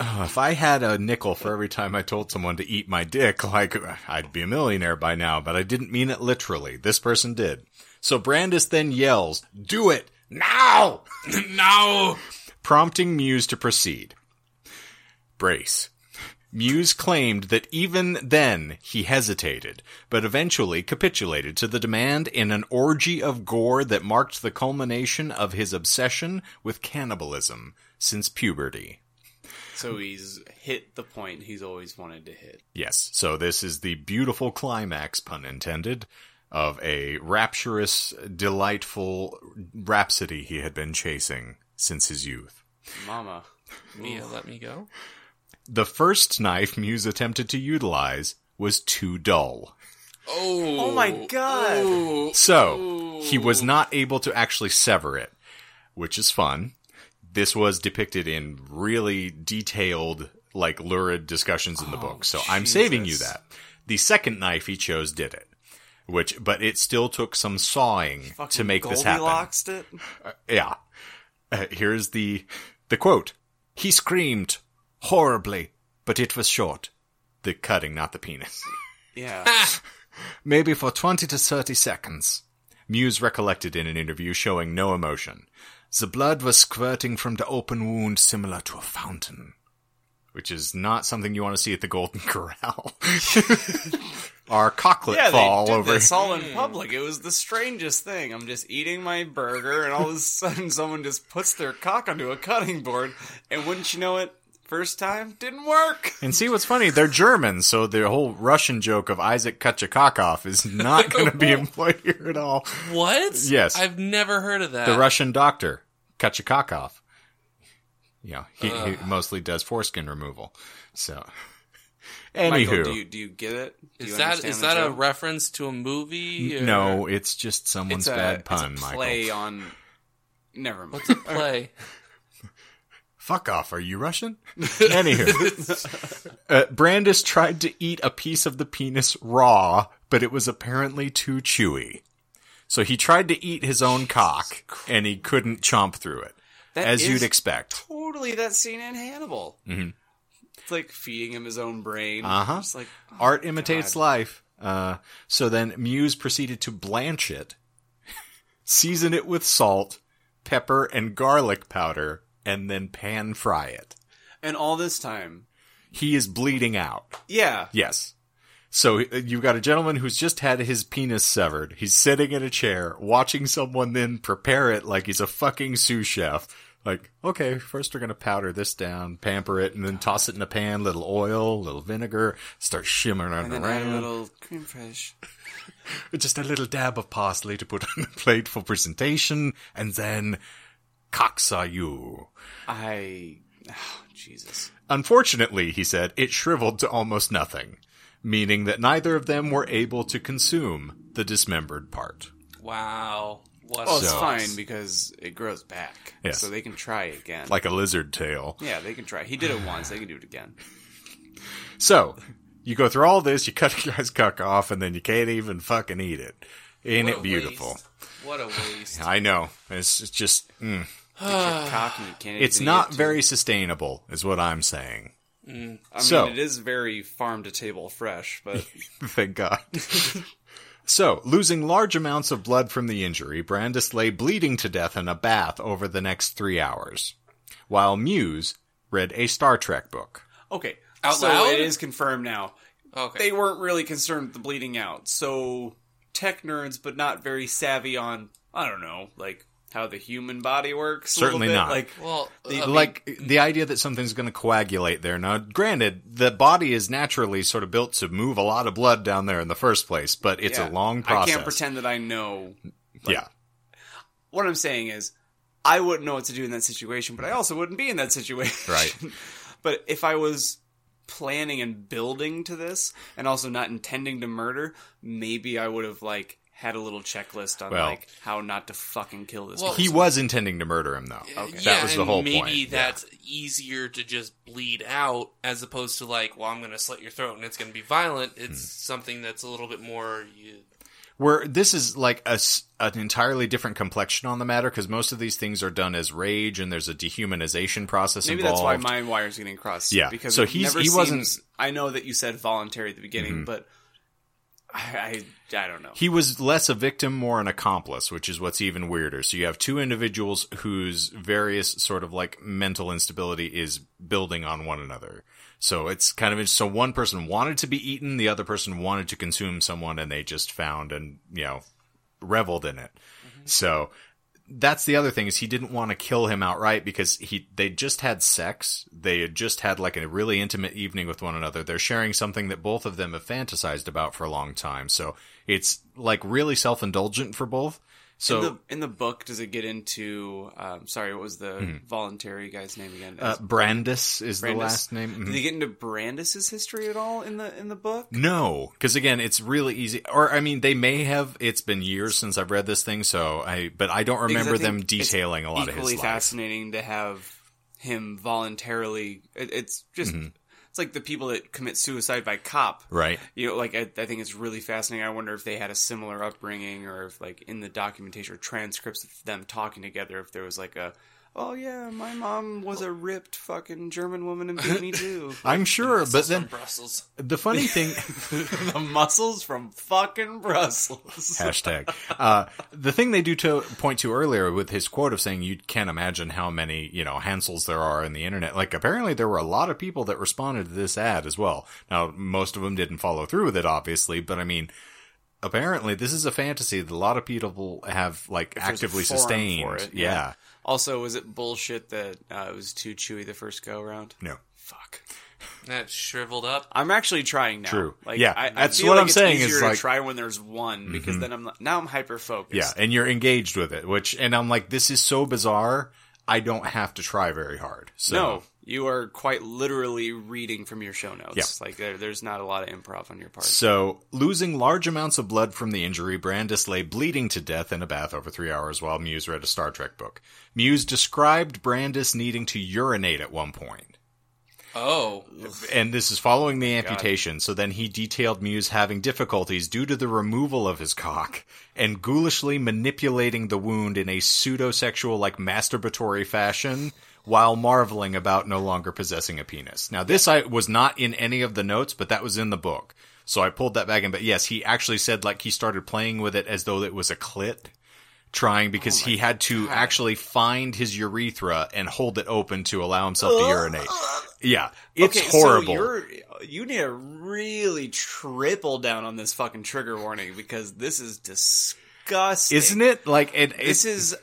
Oh, if I had a nickel for every time I told someone to eat my dick, like, I'd be a millionaire by now, but I didn't mean it literally. This person did. So Brandes then yells, Do it! Now! no. Prompting Muse to proceed. Brace. Muse claimed that even then he hesitated, but eventually capitulated to the demand in an orgy of gore that marked the culmination of his obsession with cannibalism since puberty. So he's hit the point he's always wanted to hit. Yes, so this is the beautiful climax, pun intended, of a rapturous, delightful rhapsody he had been chasing since his youth. Mama. Mia, let me go. The first knife Muse attempted to utilize was too dull. Oh. Oh my god. Ooh. So, he was not able to actually sever it, which is fun. This was depicted in really detailed, like lurid discussions in the book. So I'm saving you that. The second knife he chose did it. Which, but it still took some sawing to Fucking make this happen. Goldilocks it. Yeah. Uh, here's the the quote. He screamed horribly, but it was short. The cutting, not the penis. Yeah. Ah, maybe for 20 to 30 seconds. Muse recollected in an interview showing no emotion. The blood was squirting from the open wound similar to a fountain. Which is not something you want to see at the Golden Corral. Our cocklet Yeah, fall they did over. this all in hmm. public. It was the strangest thing. I'm just eating my burger, and all of a sudden, someone just puts their cock onto a cutting board, and wouldn't you know it, first time didn't work. And see what's funny? They're German, so the whole Russian joke of Isaac Kachakakov is not going to be employed here at all. What? Yes. I've never heard of that. The Russian doctor, Kachakakov. You know, he, he mostly does foreskin removal. So, anywho, Michael, do you do you get it? Do you Is that understand is the that a reference to a movie? Or? no, it's just someone's it's a, bad pun, it's a play Michael. on. Never mind. What's a play? Fuck off, are you Russian? Anywho, uh, Brandes tried to eat a piece of the penis raw, but it was apparently too chewy. So he tried to eat his own cock, and he couldn't chomp through it, That as is you'd expect. Totally that scene in Hannibal. Mm-hmm. It's like feeding him his own brain. Uh-huh. Like oh, Art imitates God. life. Uh, so then Muse proceeded to blanch it, season it with salt, pepper, and garlic powder, and then pan fry it. And all this time, He is bleeding out. yeah, Yes. So uh, you've got a gentleman who's just had his penis severed. He's sitting in a chair watching someone then prepare it like he's a fucking sous chef. Like, okay, first we're gonna powder this down, pamper it, and then toss it in a pan, little oil, little vinegar, start shimmering and add a little cream fish. just a little dab of parsley to put on the plate for presentation, and then coxa you. I, oh, Jesus. Unfortunately, he said, it shriveled to almost nothing, meaning that neither of them were able to consume the dismembered part. Wow. Well, So- fine because it grows back. Yes. So they can try again. Like a lizard tail. yeah, they can try. He did it once. They can do it again. So, you go through all this, you cut a guy's cock off, and then you can't even fucking eat it. Ain't it beautiful? waste. What a waste. I know. It's it's just mm. Cock and you can't it's not to- very sustainable, is what I'm saying. I mean, it is very farm to table fresh, but Thank God. So, losing large amounts of blood from the injury, Brandes lay bleeding to death in a bath over the next three hours, while Muse read a Star Trek book. okay. Out so loud? it is confirmed now. Okay. They weren't really concerned with the bleeding out. So tech nerds, but not very savvy on I don't know, like how the human body works. a Certainly bit. not. Like well, The- I mean, like the idea that something's going to coagulate there. Now, granted, the body is naturally sort of built to move a lot of blood down there in the first place, but it's yeah, a long process. I can't pretend that I know. yeah, What I'm saying is, I wouldn't know what to do in that situation, but I also wouldn't be in that situation. Right. but if I was planning and building to this, and also not intending to murder, maybe I would have like had a little checklist on Well- like how not to fucking kill this. Well, person. he was intending to murder him, though. Okay. yeah, that was the and whole maybe point. Yeah. that's easier to just bleed out as opposed to like, well, I'm going to slit your throat and it's going to be violent. It's Hmm. something that's a little bit more. You, Where this is like a, an entirely different complexion on the matter because most of these things are done as rage and there's a dehumanization process Maybe involved. that's why my wire's getting crossed. Yeah, because so it he's- never he wasn't- I know that you said voluntary at the beginning, Mm-hmm. but I, I I don't know. He was less a victim, more an accomplice, which is what's even weirder. So you have two individuals whose various sort of like mental instability is building on one another. So it's kind of so one person wanted to be eaten, the other person wanted to consume someone, and they just found and you know reveled in it. Mm-hmm. So that's the other thing is he didn't want to kill him outright because he they just had sex. They had just had like a really intimate evening with one another. They're sharing something that both of them have fantasized about for a long time. So it's like really self indulgent for both. So in the in the book, does it get into? Um, sorry, what was the voluntary guy's name again? uh, Brandes is the last name. Mhm. Did they get into Brandes's history at all in the in the book? No, because again, it's really easy. Or I mean, they may have. It's been years since I've read this thing, so I. But I don't Because I remember them detailing a lot of Equally his life. fascinating to have him voluntarily. It, it's just Mm-hmm. It's like the people that commit suicide by cop. Right. You know, like I, I think it's really fascinating. I wonder if they had a similar upbringing, or if like in the documentation or transcripts of them talking together, if there was like a, oh yeah, my mom was a ripped fucking German woman and beat me too. I'm sure, but from then Brussels. the funny thing. the muscles from fucking Brussels. Hashtag. Uh, the thing they do to point to earlier with his quote of saying you can't imagine how many, you know, Hansels there are in the internet. Like apparently there were a lot of people that responded to this ad as well. Now, most of them didn't follow through with it, obviously, but I mean, apparently this is a fantasy that a lot of people have like there's a actively forum sustained. for it, yeah. yeah. Also, was it bullshit that uh, it was too chewy the first go around? No. Fuck. That shriveled up. I'm actually trying now. True. Like, Yeah, I, I that's feel what like I'm it's saying is easier like- to try when there's one because then I'm now I'm hyper focused. Yeah. And you're engaged with it, which, and I'm like, this is so bizarre. I don't have to try very hard. So. No, you are quite literally reading from your show notes. Yeah. Like there, there's not a lot of improv on your part. So, losing large amounts of blood from the injury, Brandes lay bleeding to death in a bath over three hours while Muse read a Star Trek book. Muse described Brandes needing to urinate at one point. Oh, And this is following the amputation, so then he detailed Muse having difficulties due to the removal of his cock and ghoulishly manipulating the wound in a pseudo-sexual, like masturbatory fashion while marveling about no longer possessing a penis. Now, this I was not in any of the notes, but that was in the book. So I pulled that back in, but yes, he actually said like he started playing with it as though it was a clit. Trying because oh he had to actually find his urethra and hold it open to allow himself to urinate. Yeah, it's okay, horrible. So you need to really triple down on this fucking trigger warning because this is disgusting. Isn't it? Like it, This is.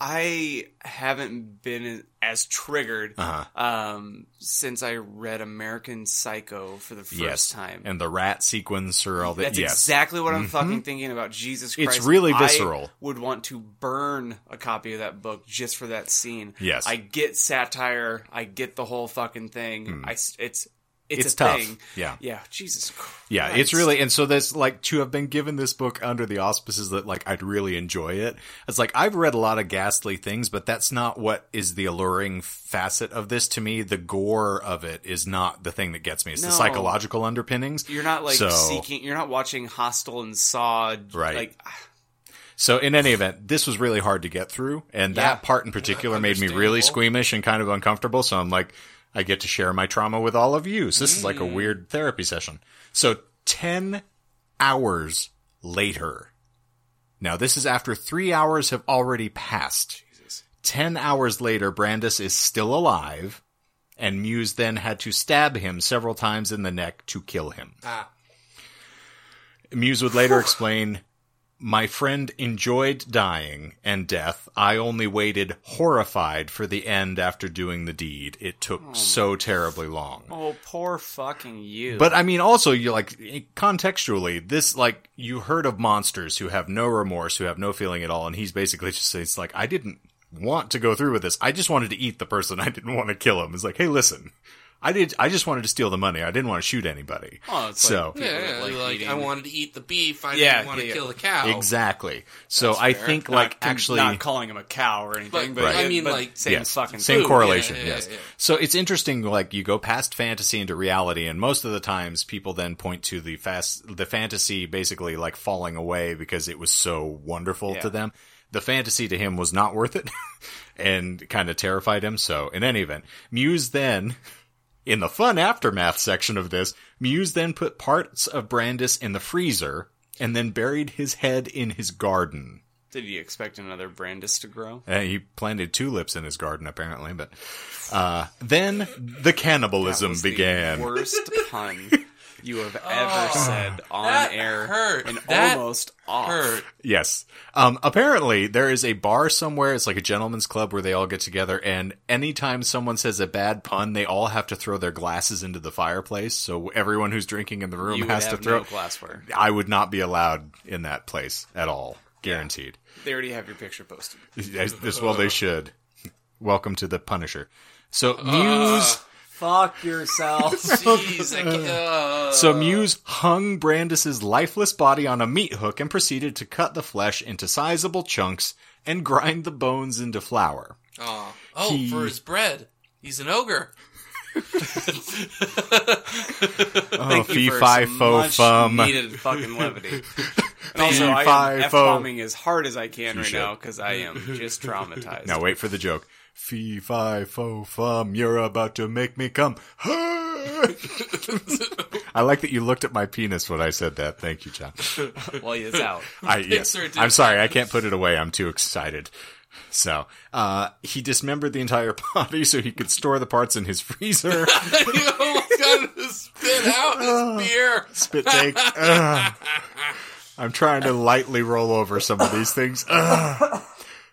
I haven't been as triggered Uh-huh. um, since I read American Psycho for the first yes, time. and the rat sequence or all that. That's yes, exactly what I'm fucking thinking about. Jesus It's Christ. really I visceral. would want to burn a copy of that book just for that scene. Yes. I get satire. I get the whole fucking thing. I s it's, it's, It's a tough. thing. Yeah. Yeah. Jesus Christ. yeah, it's really and so there's like to have been given this book under the auspices that like I'd really enjoy it. It's like I've read a lot of ghastly things, but that's not what is the alluring facet of this to me. The gore of it is not the thing that gets me. It's the psychological underpinnings. You're not like So- seeking. You're not watching Hostel and Saw. Right. Like ah. So in any event, this was really hard to get through, and Yeah. that part in particular made me really squeamish and kind of uncomfortable. So I'm like, I get to share my trauma with all of you. So this is like a weird therapy session. So ten hours later. Now this is after three hours have already passed. Ten hours later, Brandes is still alive, and Muse then had to stab him several times in the neck to kill him. Ah. Muse would later explain, My friend enjoyed dying and death. I only waited horrified for the end after doing the deed. It took hmm. so terribly long. Oh, poor fucking you. But I mean, also, you like contextually, this like you heard of monsters who have no remorse, who have no feeling at all, and he's basically just saying, "It's like I didn't want to go through with this. I just wanted to eat the person. I didn't want to kill him." It's like, hey, listen, I did. I just wanted to steal the money. I didn't want to shoot anybody. Oh, it's so like- Yeah, yeah, Like like, I wanted to eat the beef. I Yeah, didn't want to kill the cow. exactly. So I fair. think Not like con- actually not calling him a cow or anything, But- but, Right. I mean, but like- same yes, fucking same food. correlation. Yeah, yeah, yes. yeah. So it's interesting. Like you go past fantasy into reality, and most of the times people then point to the fast, the fantasy basically like falling away because it was so wonderful Yeah. to them. The fantasy to him was not worth it, and kind of terrified him. So in any event, Muse then. In the fun aftermath section of this, Muse then put parts of Brandes in the freezer and then buried his head in his garden. Did you expect another Brandes to grow? Uh, he planted tulips in his garden, apparently. But uh, then the cannibalism was the began. worst pun you have ever said on that air hurt. and That almost off. Hurt. Yes. Um, apparently, there is a bar somewhere. It's like a gentleman's club where they all get together, and anytime someone says a bad pun, they all have to throw their glasses into the fireplace. So everyone who's drinking in the room You would has to throw. no glassware. I would not be allowed in that place at all. Guaranteed. They already have your picture posted. As, as well, they should. Welcome to the Punisher. So Muse. Fuck yourself. Jeez, I can't, uh, So Muse hung Brandes's lifeless body on a meat hook and proceeded to cut the flesh into sizable chunks and grind the bones into flour. oh, oh he- for his bread. He's an ogre. Oh, Thank fee you for fi some fo much fum. needed fucking levity. And also, I fi am fo. f-bombing as hard as I can right should. now because I am just traumatized. Now wait for the joke. Fee fi oh fo fum, you're about to make me come. I like that you looked at my penis when I said that. Thank you, John. Well, it's out. I, yes. I'm sorry, I can't put it away. I'm too excited. So, uh, he dismembered the entire body so he could store the parts in his freezer. he almost got to spit out Oh. his ah, beer. Spit take. Ugh. I'm trying to lightly roll over some of these things. Ugh.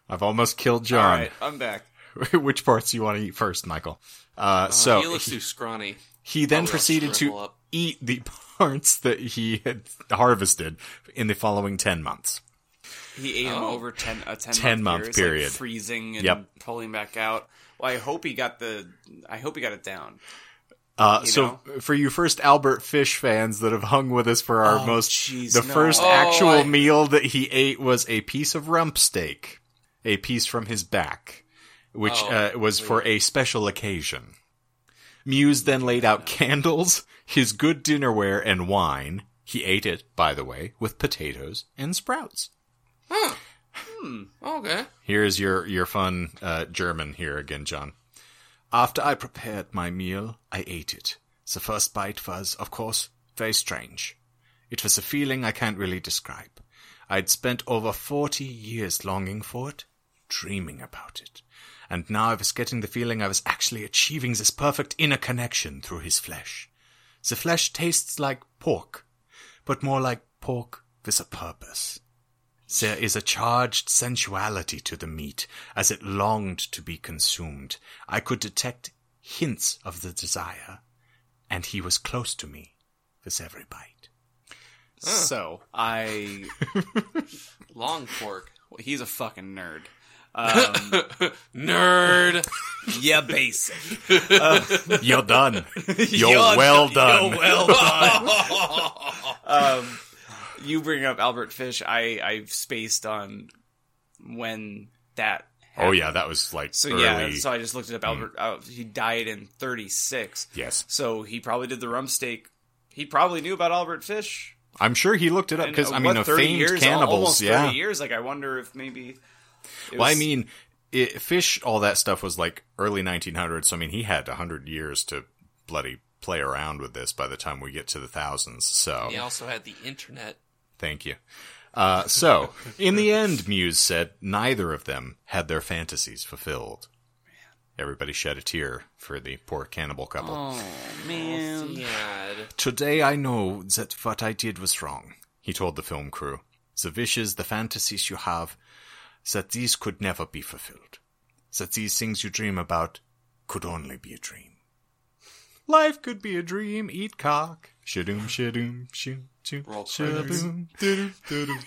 I've almost killed John. right, I'm back. Which parts you want to eat first, Michael? Uh, so he looks too scrawny. he then I'll proceeded to up. eat the parts that he had harvested in the following 10 months. He ate him Oh. over ten a ten, 10 month, month period, period. like freezing and Yep. pulling back out. Well, I hope he got the. I hope he got it down. Uh, so know? for you first Albert Fish fans that have hung with us for our Oh, most, jeez, the no. first Oh, actual I- meal that he ate was a piece of rump steak, a piece from his back, which Oh, uh, was for a special occasion. Muse then laid out candles, his good dinnerware, and wine. He ate it, by the way, with potatoes and sprouts. Huh. Okay. Here's your your fun uh, German here again, John. After I prepared my meal, I ate it. The first bite was, of course, very strange. It was a feeling I can't really describe. I'd spent over forty years longing for it, dreaming about it, and now I was getting the feeling I was actually achieving this perfect inner connection through his flesh. The flesh tastes like pork, but more like pork with a purpose. There is a charged sensuality to the meat as it longed to be consumed. I could detect hints of the desire, and he was close to me with every bite. So I. Long pork. He's a fucking nerd. Um, Nerd. yeah, basic. You're done. You're, well done. You're well done. um, you bring up Albert Fish. I I've spaced on when that. oh yeah, that was like So early. yeah, so I just looked it up. Albert, uh, he died in 36. yes. So he probably did the rump steak. He probably knew about Albert Fish I'm sure he looked it up because uh, I mean, what, 30 famed years, cannibals. almost yeah. 30 years. Like, I wonder if maybe. It Well, I mean, it, fish, all that stuff was like early 1900s. So I mean, he had 100 years to bloody play around with this by the time we get to the thousands. So He also had the internet. thank you. Uh, so in the end, Muse said neither of them had their fantasies fulfilled. Everybody shed a tear for the poor cannibal couple. Oh, man. Yeah. Today I know that what I did was wrong, he told the film crew. The wishes, the fantasies you have, that these could never be fulfilled. That these things you dream about could only be a dream. Life could be a dream, eat cock. Shadoom, shadoom, shoo, shoo, shadoom, doo-doo, doo-doo.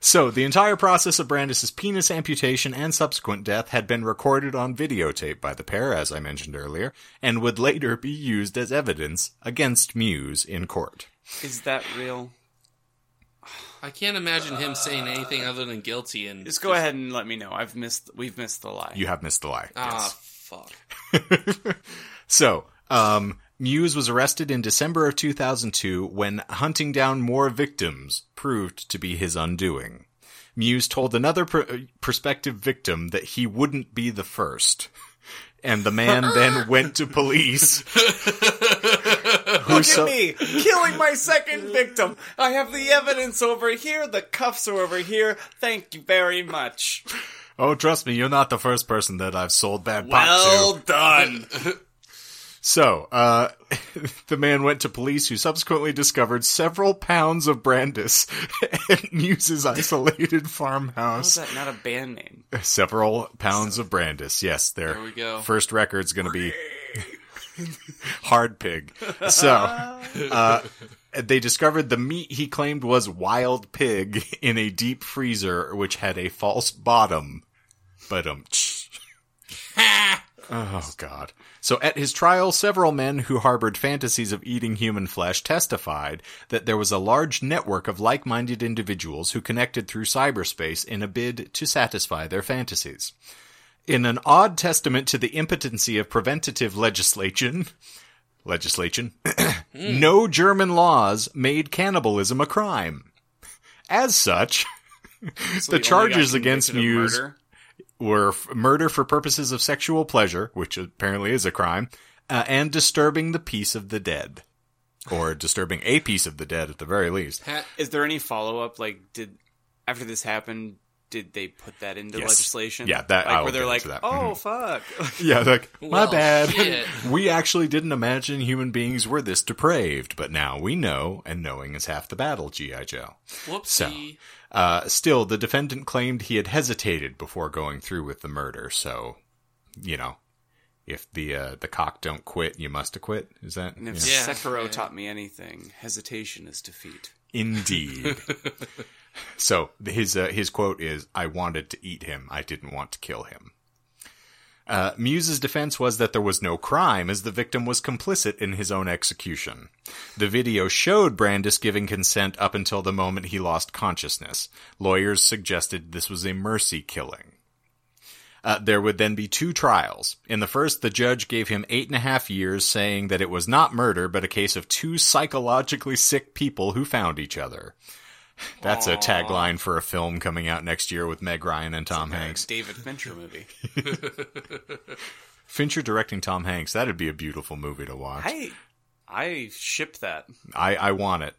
So, the entire process of Brandes's penis amputation and subsequent death had been recorded on videotape by the pair, as I mentioned earlier, and would later be used as evidence against Muse in court. Is that real? I can't imagine him saying anything other than guilty and Just go ahead and let me know. I've missed. We've missed the lie. You have missed the lie. Ah, yes. fuck. So, um, Muse was arrested in December of 2002 when hunting down more victims proved to be his undoing. Muse told another pr- prospective victim that he wouldn't be the first. And the man then went to police. Look at me killing my second victim. I have the evidence over here. The cuffs are over here. Thank you very much. Oh, trust me, you're not the first person that I've sold bad pot to. Well done. So, uh, the man went to police who subsequently discovered several pounds of Brandes at Muse's isolated How's farmhouse. that not a band name? Several pounds of Brandes. Yes, their There we go. first record's gonna be Hard Pig. So, uh, they discovered the meat he claimed was wild pig in a deep freezer, which had a false bottom. But um, oh god. So at his trial, several men who harbored fantasies of eating human flesh testified that there was a large network of like-minded individuals who connected through cyberspace in a bid to satisfy their fantasies. In an odd testament to the impotency of preventative legislation, legislation, no German laws made cannibalism a crime. As such, So The he only got charges against convicted Muse- were f- murder for purposes of sexual pleasure, which apparently is a crime, uh, and disturbing the peace of the dead. Or disturbing a piece of the dead at the very least. Is there any follow up? Like, did after this happened, did they put that into Yes. legislation? Yeah, that- like I will where they're like, that. oh fuck. Yeah, like, my Well, bad. we actually didn't imagine human beings were this depraved, but now we know, and knowing is half the battle, G.I. Joe. Whoopsie. Uh, still, the defendant claimed he had hesitated before going through with the murder, so, you know, if the, uh, the cock don't quit, you must acquit. Is that? And if yeah. Yeah. Sekiro Yeah. taught me anything, hesitation is defeat. Indeed. So his uh, his quote is, "I wanted to eat him. I didn't want to kill him." Uh, Muse's defense was that there was no crime, as the victim was complicit in his own execution. The video showed Brandes giving consent up until the moment he lost consciousness. Lawyers suggested this was a mercy killing. Uh, there would then be two trials. In the first, the judge gave him eight and a half years, saying that it was not murder, but a case of two psychologically sick people who found each other. That's a tagline for a film coming out next year with Meg Ryan and Tom Hanks. David Fincher movie. Fincher directing Tom Hanks, that'd be a beautiful movie to watch. I I shipped that. I, I want it.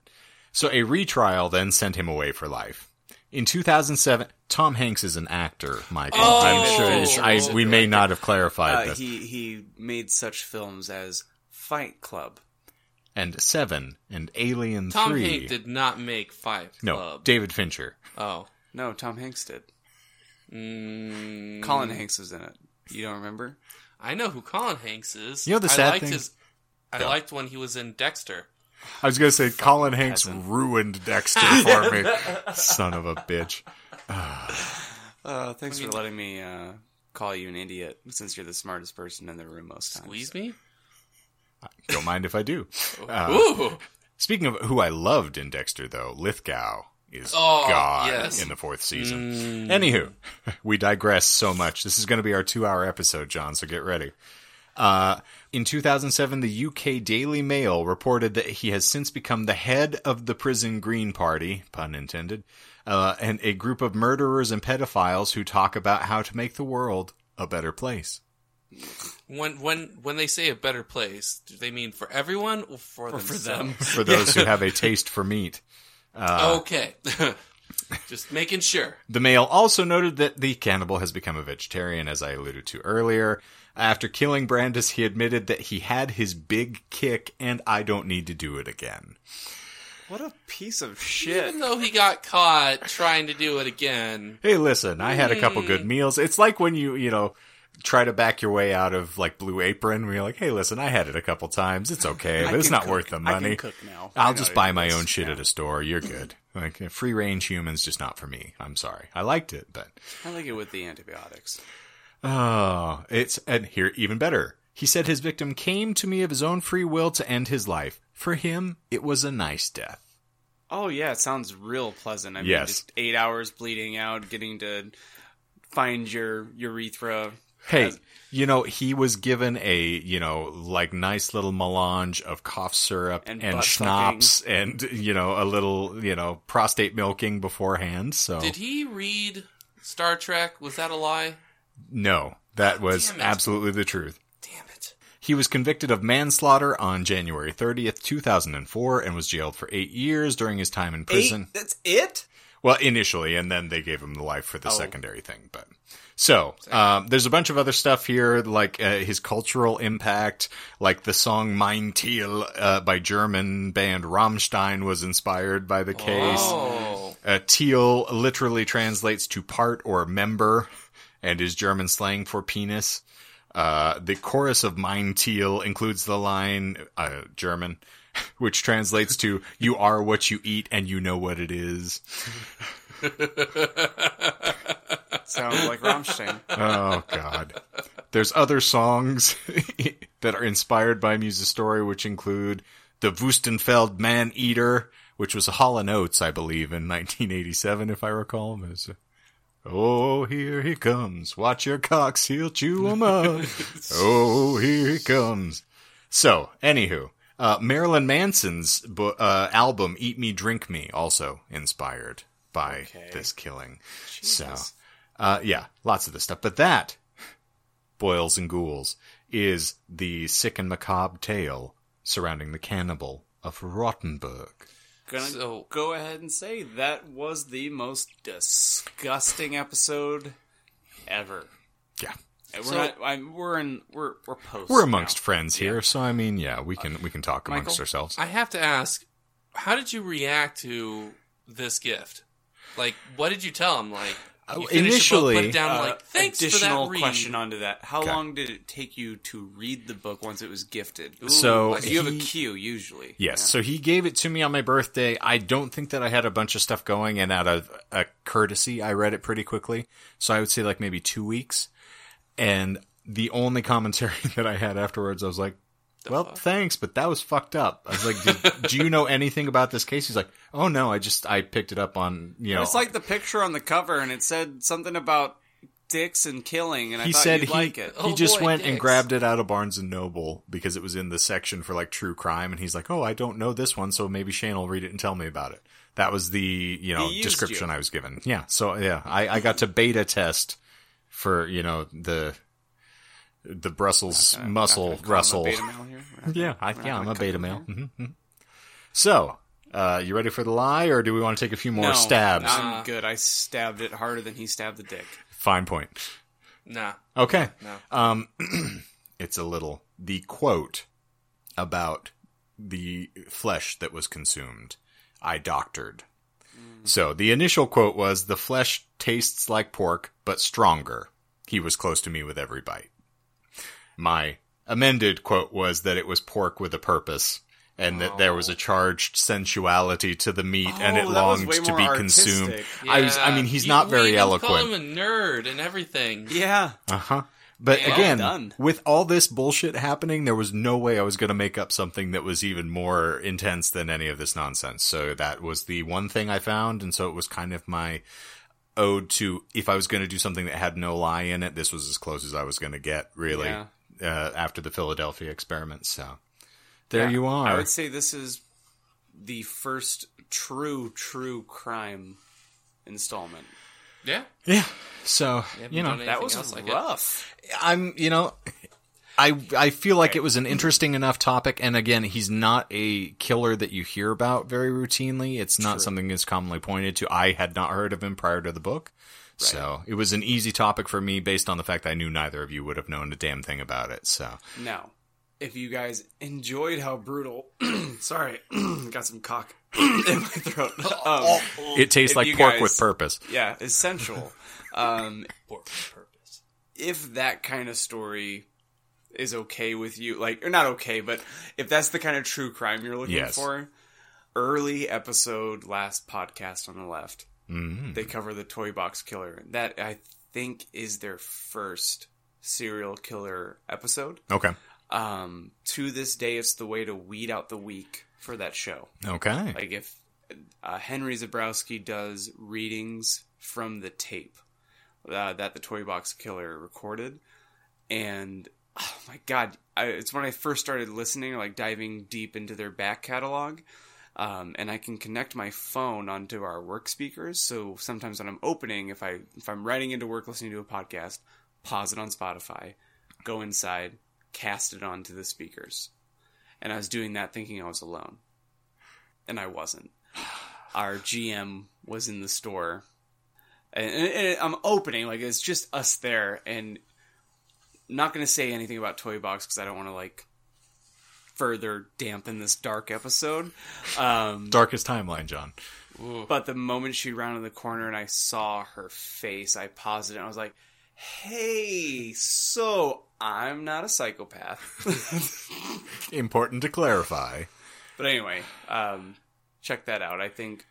So a retrial then sent him away for life. In 2007, Tom Hanks is an actor, Michael. Oh! I'm sure I, we may not have clarified Uh, this. he he made such films as Fight Club. And Seven and Alien Tom Three. Hanks did not make Fight no, Club. David Fincher. oh. No, Tom Hanks did. Mm, Colin Hanks was in it. You don't remember? I know who Colin Hanks is. You know the I sad liked thing- His, I Yeah. liked when he was in Dexter. I was gonna say Colin Hanks peasant. ruined Dexter for me. Son of a bitch. Uh, thanks for letting me uh, call you an idiot, since you're the smartest person in the room most times. Squeeze me? Don't mind if I do. Uh! Speaking of who I loved in Dexter, though, Lithgow is Oh, God yes. in the fourth season. Anywho, we digress so much. This is going to be our two-hour episode, John. So get ready. Uh, in 2007, the UK Daily Mail reported that he has since become the head of the Prison Green Party, pun intended, uh, and a group of murderers and pedophiles who talk about how to make the world a better place. When when when they say a better place, do they mean for everyone or for, for them. For those who have a taste for meat. Uh, okay. Just making sure. The Mail also noted that the cannibal has become a vegetarian, as I alluded to earlier. After killing Brandes, he admitted that he had his big kick and I don't need to do it again. What a piece of shit. Even though he got caught trying to do it again. Hey, listen, I had a couple good hmm. meals. It's like when you, you know, try to back your way out of like Blue Apron, where you're like, hey, listen, I had it a couple times. It's okay. But it's not cook. worth the I can money. cook now. I I'll know just buy my own shit at a store. You're good. Like free range humans, just not for me. I'm sorry. I liked it, but I like it with the antibiotics. Oh, it's and here even better. He said his victim came to me of his own free will to end his life. For him, it was a nice death. Oh yeah, it sounds real pleasant. I mean, Yes. just eight hours bleeding out, getting to find your urethra. Hey, As- you know, he was given a, you know, like nice little melange of cough syrup and, And schnapps and, you know, a little, you know, prostate milking beforehand. So, Did he read Star Trek? Was that a lie? no, that was absolutely the truth. Damn it. He was convicted of manslaughter on January 30th, 2004, and was jailed for eight years during his time in prison. Eight? That's it? Well, initially, and then they gave him the life Oh. for the secondary thing. But so um, there's a bunch of other stuff here, like uh, his cultural impact, like the song "Mein Teil" uh, by German band Rammstein was inspired by the case. Oh. Uh, Teil literally translates to part or member, and is German slang for penis. Uh, the chorus of Mein Teil includes the line, uh, German, which translates to, you are what you eat and you know what it is. Sounds like Rammstein. Oh God. There's other songs that are inspired by Muse's story, which include the Wustenfeld Man Eater, which was a Hall and Oates, I believe, in 1987, if I recall. Was, oh, here he comes. Watch your cocks, he'll chew 'em up. oh, here he comes. So, anywho, uh, Marilyn Manson's bo- uh, album "Eat Me, Drink Me" also inspired by Okay. this killing. So, uh, yeah, lots of this stuff. But that, boils and ghouls, is the sick and macabre tale surrounding the cannibal of Rotenburg. Gonna So- go ahead and say that was the most disgusting episode ever. Yeah, And We're So- not. I'm, we're in. We're we're post. we're amongst now. friends here, so I mean, yeah, we can we can talk amongst ourselves. I have to ask, how did you react to this gift? Like, what did you tell him? Like, Oh, you finished the book, initially, put it down, Uh, like, thanks for additional that read. question onto that. How Okay. long did it take you to read the book once it was gifted? So Like, you have a he- queue usually. Yes, so he gave it to me on my birthday. I don't think that I had a bunch of stuff going, and out of a courtesy, I read it pretty quickly. So I would say like maybe two weeks. And the only commentary that I had afterwards, I was like, "Well, thanks, but that was fucked up." I was like, Did, "Do you know anything about this case?" He's like, "Oh no, I just I picked it up on you know." It's like the picture on the cover, and it said something about dicks and killing, and I he thought said you'd he like it. he Oh, just boy, went and grabbed it out of Barnes and Noble because it was in the section for like true crime, and he's like, "Oh, I don't know this one, so maybe Shane will read it and tell me about it." That was the you know description you. I was given. Yeah, so yeah, I, I got to beta test for you know the the Brussels muscle gonna call him a Russell. beta male here. We're not Yeah, I, yeah, I'm a beta male. here. hmm So, uh, you ready for the lie, or do we want to take a few more No, stabs? I'm good. I stabbed it harder than he stabbed the dick. Fine point. Nah. Okay. No. Um, it's a little the quote about the flesh that was consumed. I doctored. So the initial quote was, "The flesh tastes like pork, but stronger." He was close to me with every bite. My amended quote was that it was pork with a purpose. And that there was a charged sensuality to the meat, and it Oh, that was longed to be artistic. consumed. I was, I mean, he's You- not very even eloquent. Call him a nerd and everything. Yeah. Uh huh. But Well again, done. with all this bullshit happening, there was no way I was going to make up something that was even more intense than any of this nonsense. So that was the one thing I found, and so it was kind of my ode to if I was going to do something that had no lie in it, this was as close as I was going to get, really. Yeah. uh, after the Philadelphia experiment. So there Yeah, you are. I would say this is the first true, true crime installment. Yeah. yeah. So you know, That was like it? rough. I'm you know. I I feel like it was an interesting enough topic, and again, he's not a killer that you hear about very routinely. It's not something that's commonly pointed to. I had not heard of him prior to the book, so it was an easy topic for me based on the fact I knew neither of you would have known a damn thing about it. So Now, if you guys enjoyed how brutal, sorry, got some cock in my throat. Um, it tastes like pork guys- with purpose. yeah, essential. Um, For purpose. if that kind of story is okay with you, like or not okay, but if that's the kind of true crime you're looking Yes. for, early episode, last podcast on the left, Mm-hmm. they cover the toy box killer. That I think is their first serial killer episode. Okay. Um, to this day, it's the way to weed out the weak for that show. Okay. Like if uh, Henry Zebrowski does readings from the tape uh, that the Toy Box Killer recorded, and oh my god, I, it's when I first started listening, like diving deep into their back catalog. Um, and I can connect my phone onto our work speakers. So sometimes when I'm opening, if I if I'm writing into work listening to a podcast, pause it on Spotify, go inside, cast it onto the speakers. And I was doing that thinking I was alone and I wasn't. Our GM was in the store, and, and- I'm opening like it's just us there, and not going to say anything about Toy Box because I don't want to like further dampen this dark episode. Um, Darkest timeline, John. but the moment she rounded the corner and I saw her face, I paused it and I was like, "Hey, so I'm not a psychopath." Important to clarify. But anyway, um, check that out. I think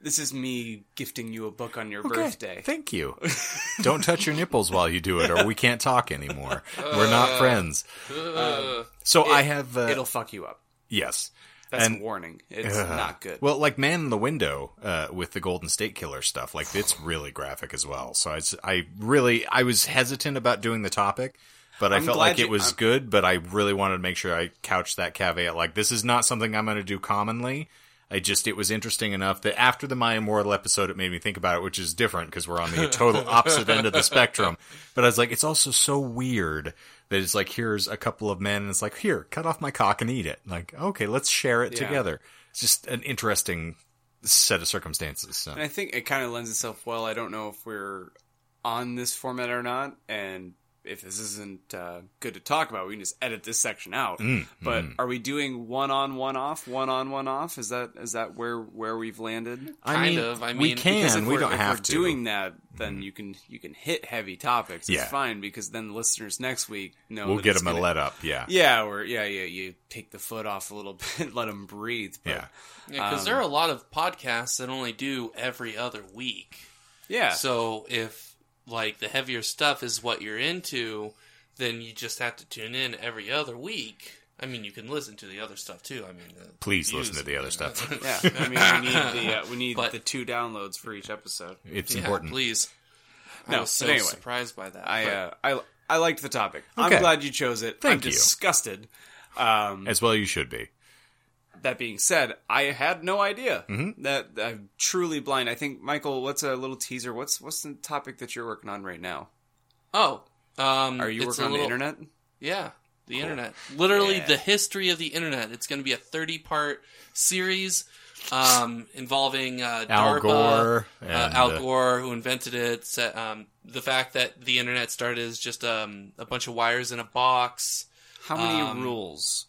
this is me gifting you a book on your birthday. Thank you. Don't touch your nipples while you do it, or we can't talk anymore. We're not friends. so I have. Uh, It'll fuck you up. yes. That's And- a warning. It's Ugh. not good. Well, like Man in the Window uh, with the Golden State Killer stuff, like it's really graphic as well. So I, I really, I was hesitant about doing the topic, but I I'm felt like it was I'm- good. But I really wanted to make sure I couched that caveat. Like this is not something I'm going to do commonly. I just it was interesting enough that after the My Immortal episode, it made me think about it, which is different because we're on the total opposite end of the spectrum. But I was like, it's also so weird that it's like here's a couple of men, and it's like here, cut off my cock and eat it. Like okay, let's share it Yeah. together. It's just an interesting set of circumstances. So. and I think it kind of lends itself well. I don't know if we're on this format or not, and if this isn't uh, good to talk about, we can just edit this section out. Mm, but are we doing one on, one off, one on, one off? Is that is that where where we've landed? I Kind mean, of. I we mean, Because can. if We don't if have we're to. doing that, then you can you can hit heavy topics. It's Yeah. fine because then the listeners next week know we'll get them a gonna- let up. Yeah. Yeah, or yeah, yeah, you take the foot off a little bit, let them breathe. But, Yeah. Yeah, because Um, there are a lot of podcasts that only do every other week. yeah. So if like the heavier stuff is what you're into, then you just have to tune in every other week. I mean, you can listen to the other stuff too. I mean, the Please listen to the other stuff. yeah, I mean, we need the uh, we need But- the two downloads for each episode. It's yeah, important. Please. No, I was so anyway. surprised by that. I uh, I I liked the topic. Okay. I'm glad you chose it. Thank I'm you. disgusted. Um, As well, you should be. That being said, I had no idea Mm-hmm. that I'm truly blind. I think Michael, what's a little teaser? What's what's the topic that you're working on right now? oh, um, Are you working on little- the internet? Yeah, the internet. Literally Yeah. the history of the internet. It's going to be a 30 part series um, involving uh, Al DARPA, Gore uh, Al uh, Gore, who invented it. sa- Um, the fact that the internet started as just um, a bunch of wires in a box. How many Um, rules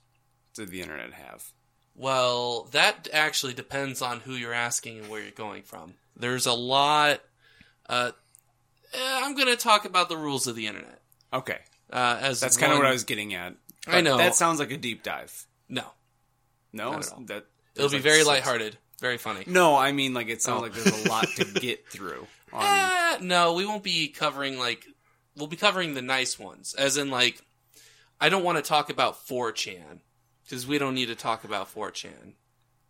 did the internet have? Well, that actually depends on who you're asking and where you're going from. There's a lot. Uh, eh, I'm going to talk about the rules of the internet. Okay, Uh, as that's kind of what I was getting at. I know. that sounds like a deep dive. No, No, Not at all. that it'll be like very six- lighthearted, very funny. No, I mean like it sounds Oh. like there's a lot to get through. On, Eh, no, we won't be covering like we'll be covering the nice ones, as in like I don't want to talk about 4chan because we don't need to talk about 4chan.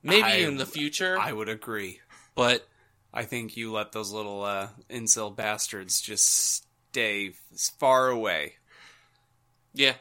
Maybe I- in the future, I would agree. but I think you let those little uh, incel bastards just stay as far away. Yeah,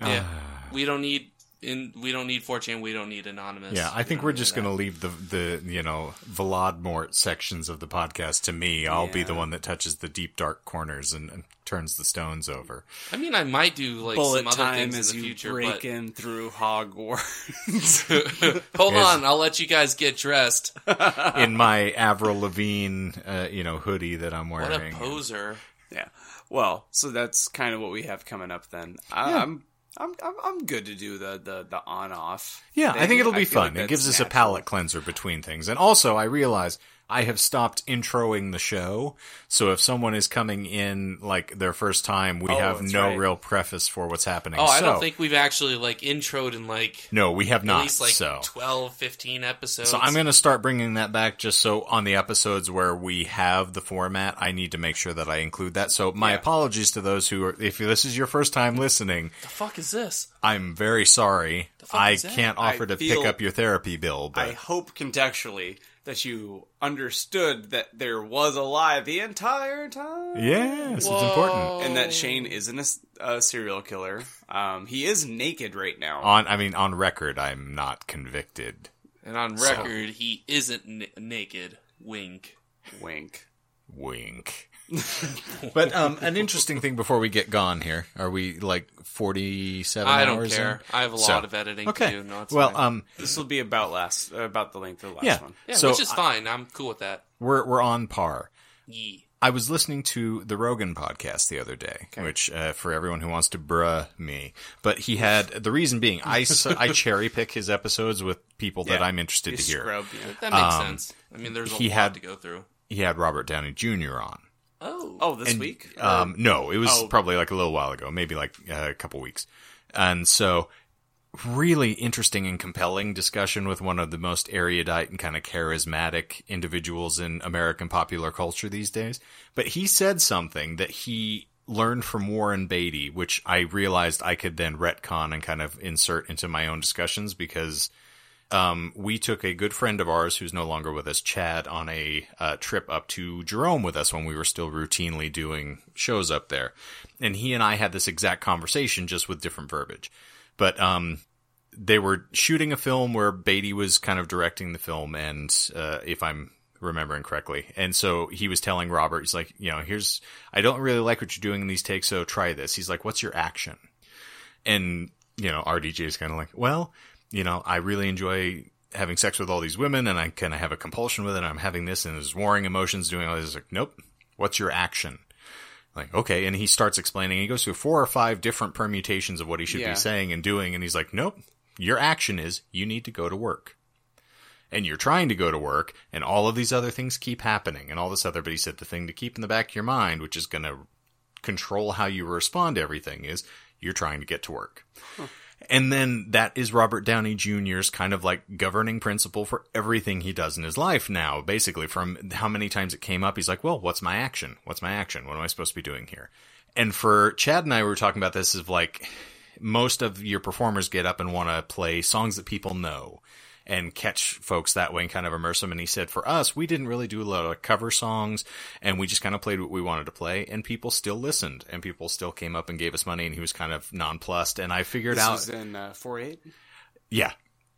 yeah. Ah. we don't need in we don't need 4chan. We don't need anonymous. Yeah, I think we're just going to leave the the you know Voldemort sections of the podcast to me. I'll be the one that touches the deep dark corners and, and turns the stones over. I mean, I might do like Bullet some other time things as in the you future, break but in through Hogwarts. hold Yes. on, I'll let you guys get dressed. in my Avril Lavigne, uh, you know, hoodie that I'm What wearing. a poser! yeah. Well, so that's kind of what we have coming up then. I, I'm. I'm, I'm I'm good to do the the, the on off. Yeah, I think it'll be feel fun. like it gives that's us a natural. palate cleanser between things. And also, I realize I have stopped introing the show. So if someone is coming in like their first time, we Oh, have no right. real preface for what's happening. Oh, I So- don't think we've actually like introed in like No, we have at not. least like so. 12, 15 episodes. So I'm going to start bringing that back just so on the episodes where we have the format, I need to make sure that I include that. So my Yeah. apologies to those who are, if this is your first time listening, the fuck is this? I'm very sorry. I can't offer I to pick up your therapy bill, but I hope contextually that you understood that there was a lie the entire time. yes, it's Whoa. important. And that Shane isn't a serial killer. Um, he is naked right now. On, I mean, on record, I'm not convicted. And on record, he isn't n- naked. Wink. Wink. Wink. but um, an interesting thing before we get gone here. Are we like 47 I don't hours care. in? I have a So- lot of editing Okay. to do. No, it's well, fine. um, This will be about last about the length of the last Yeah. one. yeah, so which is fine. I'm cool with that. we're we're on par. Yee. I was listening to the Rogan podcast the other day, which uh, for everyone who wants to bruh me, but he had the reason being I, I cherry pick his episodes with people that I'm interested You to hear. scrub, yeah. That makes Um, sense. I mean, there's a he lot had- to go through. He had Robert Downey Jr. on. Oh. Oh, this And, week? Um, no, it was Oh. probably like a little while ago, maybe like uh, a couple weeks. And so, really interesting and compelling discussion with one of the most erudite and kind of charismatic individuals in American popular culture these days. But he said something that he learned from Warren Beatty, which I realized I could then retcon and kind of insert into my own discussions because um, we took a good friend of ours who's no longer with us, Chad, on a uh, trip up to Jerome with us when we were still routinely doing shows up there. And he and I had this exact conversation just with different verbiage. But um, they were shooting a film where Beatty was kind of directing the film, and uh, if I'm remembering correctly, and so he was telling Robert, he's like, you know, here's, I don't really like what you're doing in these takes, so try this. He's like, what's your action? And, you know, RDJ is kind of like, well, you know, I really enjoy having sex with all these women and I kind of have a compulsion with it. And I'm having this and there's warring emotions doing all this. Like, nope. What's your action? Like, okay. And he starts explaining. He goes through four or five different permutations of what he should Yeah. be saying and doing. And he's like, nope. Your action is you need to go to work. And you're trying to go to work and all of these other things keep happening and all this other. But he said the thing to keep in the back of your mind, which is going to control how you respond to everything is you're trying to get to work. And then that is Robert Downey Jr.'s kind of like governing principle for everything he does in his life now. Basically, from how many times it came up, he's like, well, what's my action? What's my action? What am I supposed to be doing here? And for Chad and I, we were talking about this of like most of your performers get up and want to play songs that people know and catch folks that way and kind of immerse them. And he said, for us, we didn't really do a lot of cover songs and we just kind of played what we wanted to play and people still listened and people still came up and gave us money and he was kind of nonplussed. And I figured This out, was in uh, 4-8? yeah.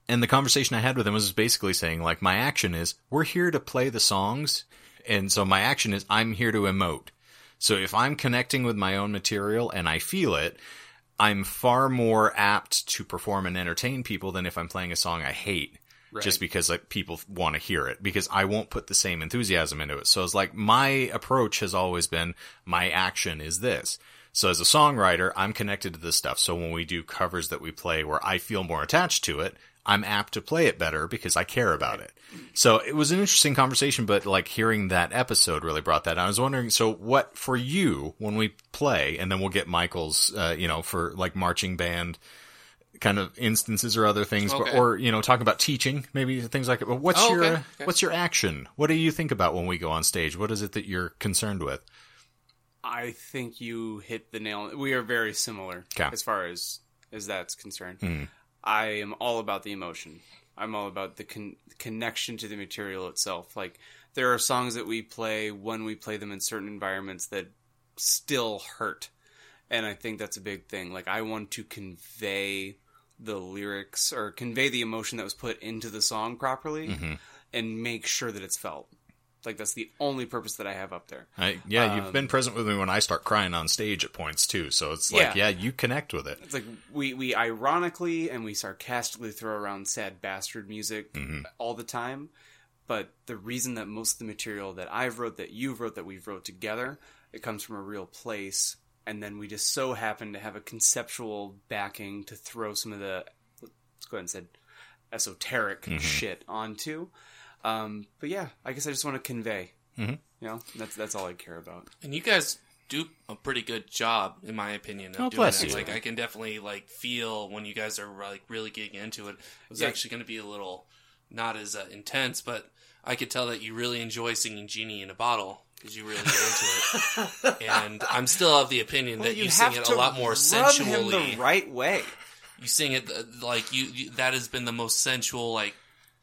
And the conversation I had with him was basically saying, like, my action is, we're here to play the songs. And so my action is, I'm here to emote. So if I'm connecting with my own material and I feel it, I'm far more apt to perform and entertain people than if I'm playing a song I hate. Just because like people want to hear it because I won't put the same enthusiasm into it. So it's like my approach has always been my action is this. So as a songwriter, I'm connected to this stuff. So when we do covers that we play where I feel more attached to it, I'm apt to play it better because I care about it. So it was an interesting conversation, but like hearing that episode really brought that. I was wondering, so what for you when we play, and then we'll get Michael's, uh, you know, for like marching band kind of instances or other things, but, or you know, talk about teaching, maybe things like that. But what's Oh, your okay, okay. what's your action? What do you think about when we go on stage? What is it that you're concerned with? I think you hit the nail. We are very similar Okay. as far as as that's concerned. Hmm. I am all about the emotion. I'm all about the con- connection to the material itself. Like there are songs that we play when we play them in certain environments that still hurt. and I think that's a big thing. Like I want to convey the lyrics or convey the emotion that was put into the song properly, Mm-hmm. and make sure that it's felt. Like that's the only purpose that I have up there. I, yeah, you've been present with me when I start crying on stage at points too. So it's like, Yeah. yeah, you connect with it. It's like we we ironically and we sarcastically throw around sad bastard music all the time, but the reason that most of the material that I've wrote, that you've wrote, that we've wrote together, it comes from a real place, and then we just so happen to have a conceptual backing to throw some of the let's go ahead and say esoteric shit onto. Um, but yeah, I guess I just want to convey. Mm-hmm. You know, that's that's all I care about. And you guys do a pretty good job, in my opinion, of Oh, doing bless that. you. Like I can definitely like feel when you guys are like really getting into it. It was Yeah. actually going to be a little not as uh, intense, but I could tell that you really enjoy singing "Genie in a Bottle" because you really get into it. and I'm still of the opinion that you, sing it a lot more rub sensually. him the right way. you sing it uh, like you, you. That has been the most sensual like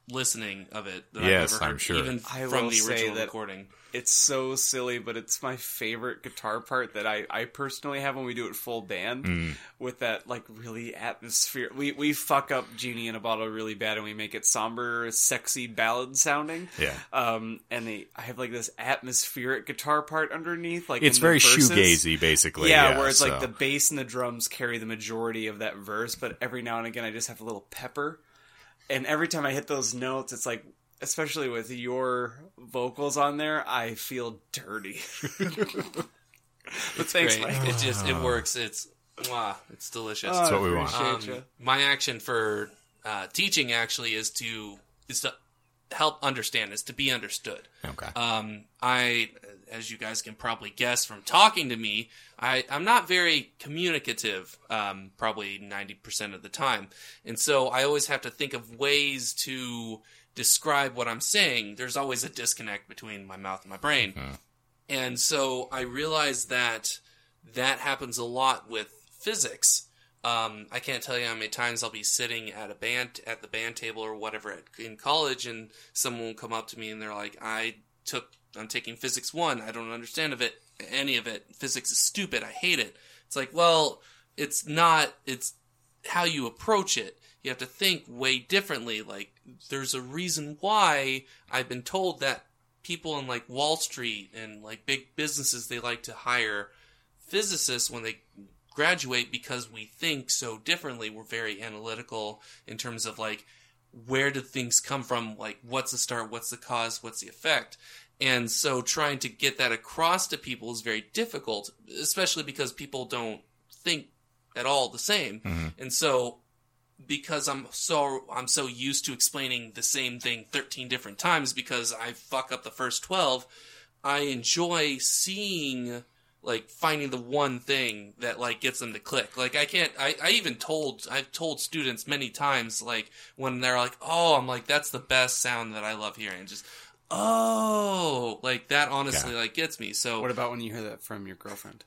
listening of it that Yes, I've ever heard, I'm sure. even I from will the say original that- recording. It's so silly, but it's my favorite guitar part that I, I personally have when we do it full band Mm. with that like really atmosphere. We we fuck up Genie in a Bottle really bad and we make it somber, sexy ballad sounding. Yeah. Um, and they I have like this atmospheric guitar part underneath, like It's very shoegazy, basically. Yeah, where it's so- like the bass and the drums carry the majority of that verse, but every now and again I just have a little pepper. And every time I hit those notes, it's like, especially with your vocals on there, I feel dirty. but thanks, Great. Mike. It just it works. It's mwah, it's delicious. That's what we want. Um, my action for uh, teaching actually is to is to help understand, is to be understood. Okay. Um, I, as you guys can probably guess from talking to me, I, I'm not very communicative, um, probably 90% of the time. And so I always have to think of ways to describe what I'm saying. There's always a disconnect between my mouth and my brain. And so I realized that that happens a lot with physics. Um, I can't tell you how many times I'll be sitting at a band at the band table or whatever at, in college, and someone will come up to me and they're like, "I took, I'm taking physics one. I don't understand of it, any of it. Physics is stupid. I hate it." It's like, well, it's not. It's how you approach it. You have to think way differently. Like, there's a reason why I've been told that people in like Wall Street and like big businesses they like to hire physicists when they graduate because we think so differently. We're very analytical in terms of like where did things come from? Like what's the start? What's the cause? What's the effect? And so trying to get that across to people is very difficult, especially because people don't think at all the same. Mm-hmm. And so because I'm so I'm so used to explaining the same thing 13 different times because I fuck up the first 12, I enjoy seeing like finding the one thing that like gets them to click. Like I can't I, I even told I've told students many times like when they're like, "Oh, I'm like that's the best sound that I love hearing." Just oh, like that honestly like gets me. So What about when you hear that from your girlfriend?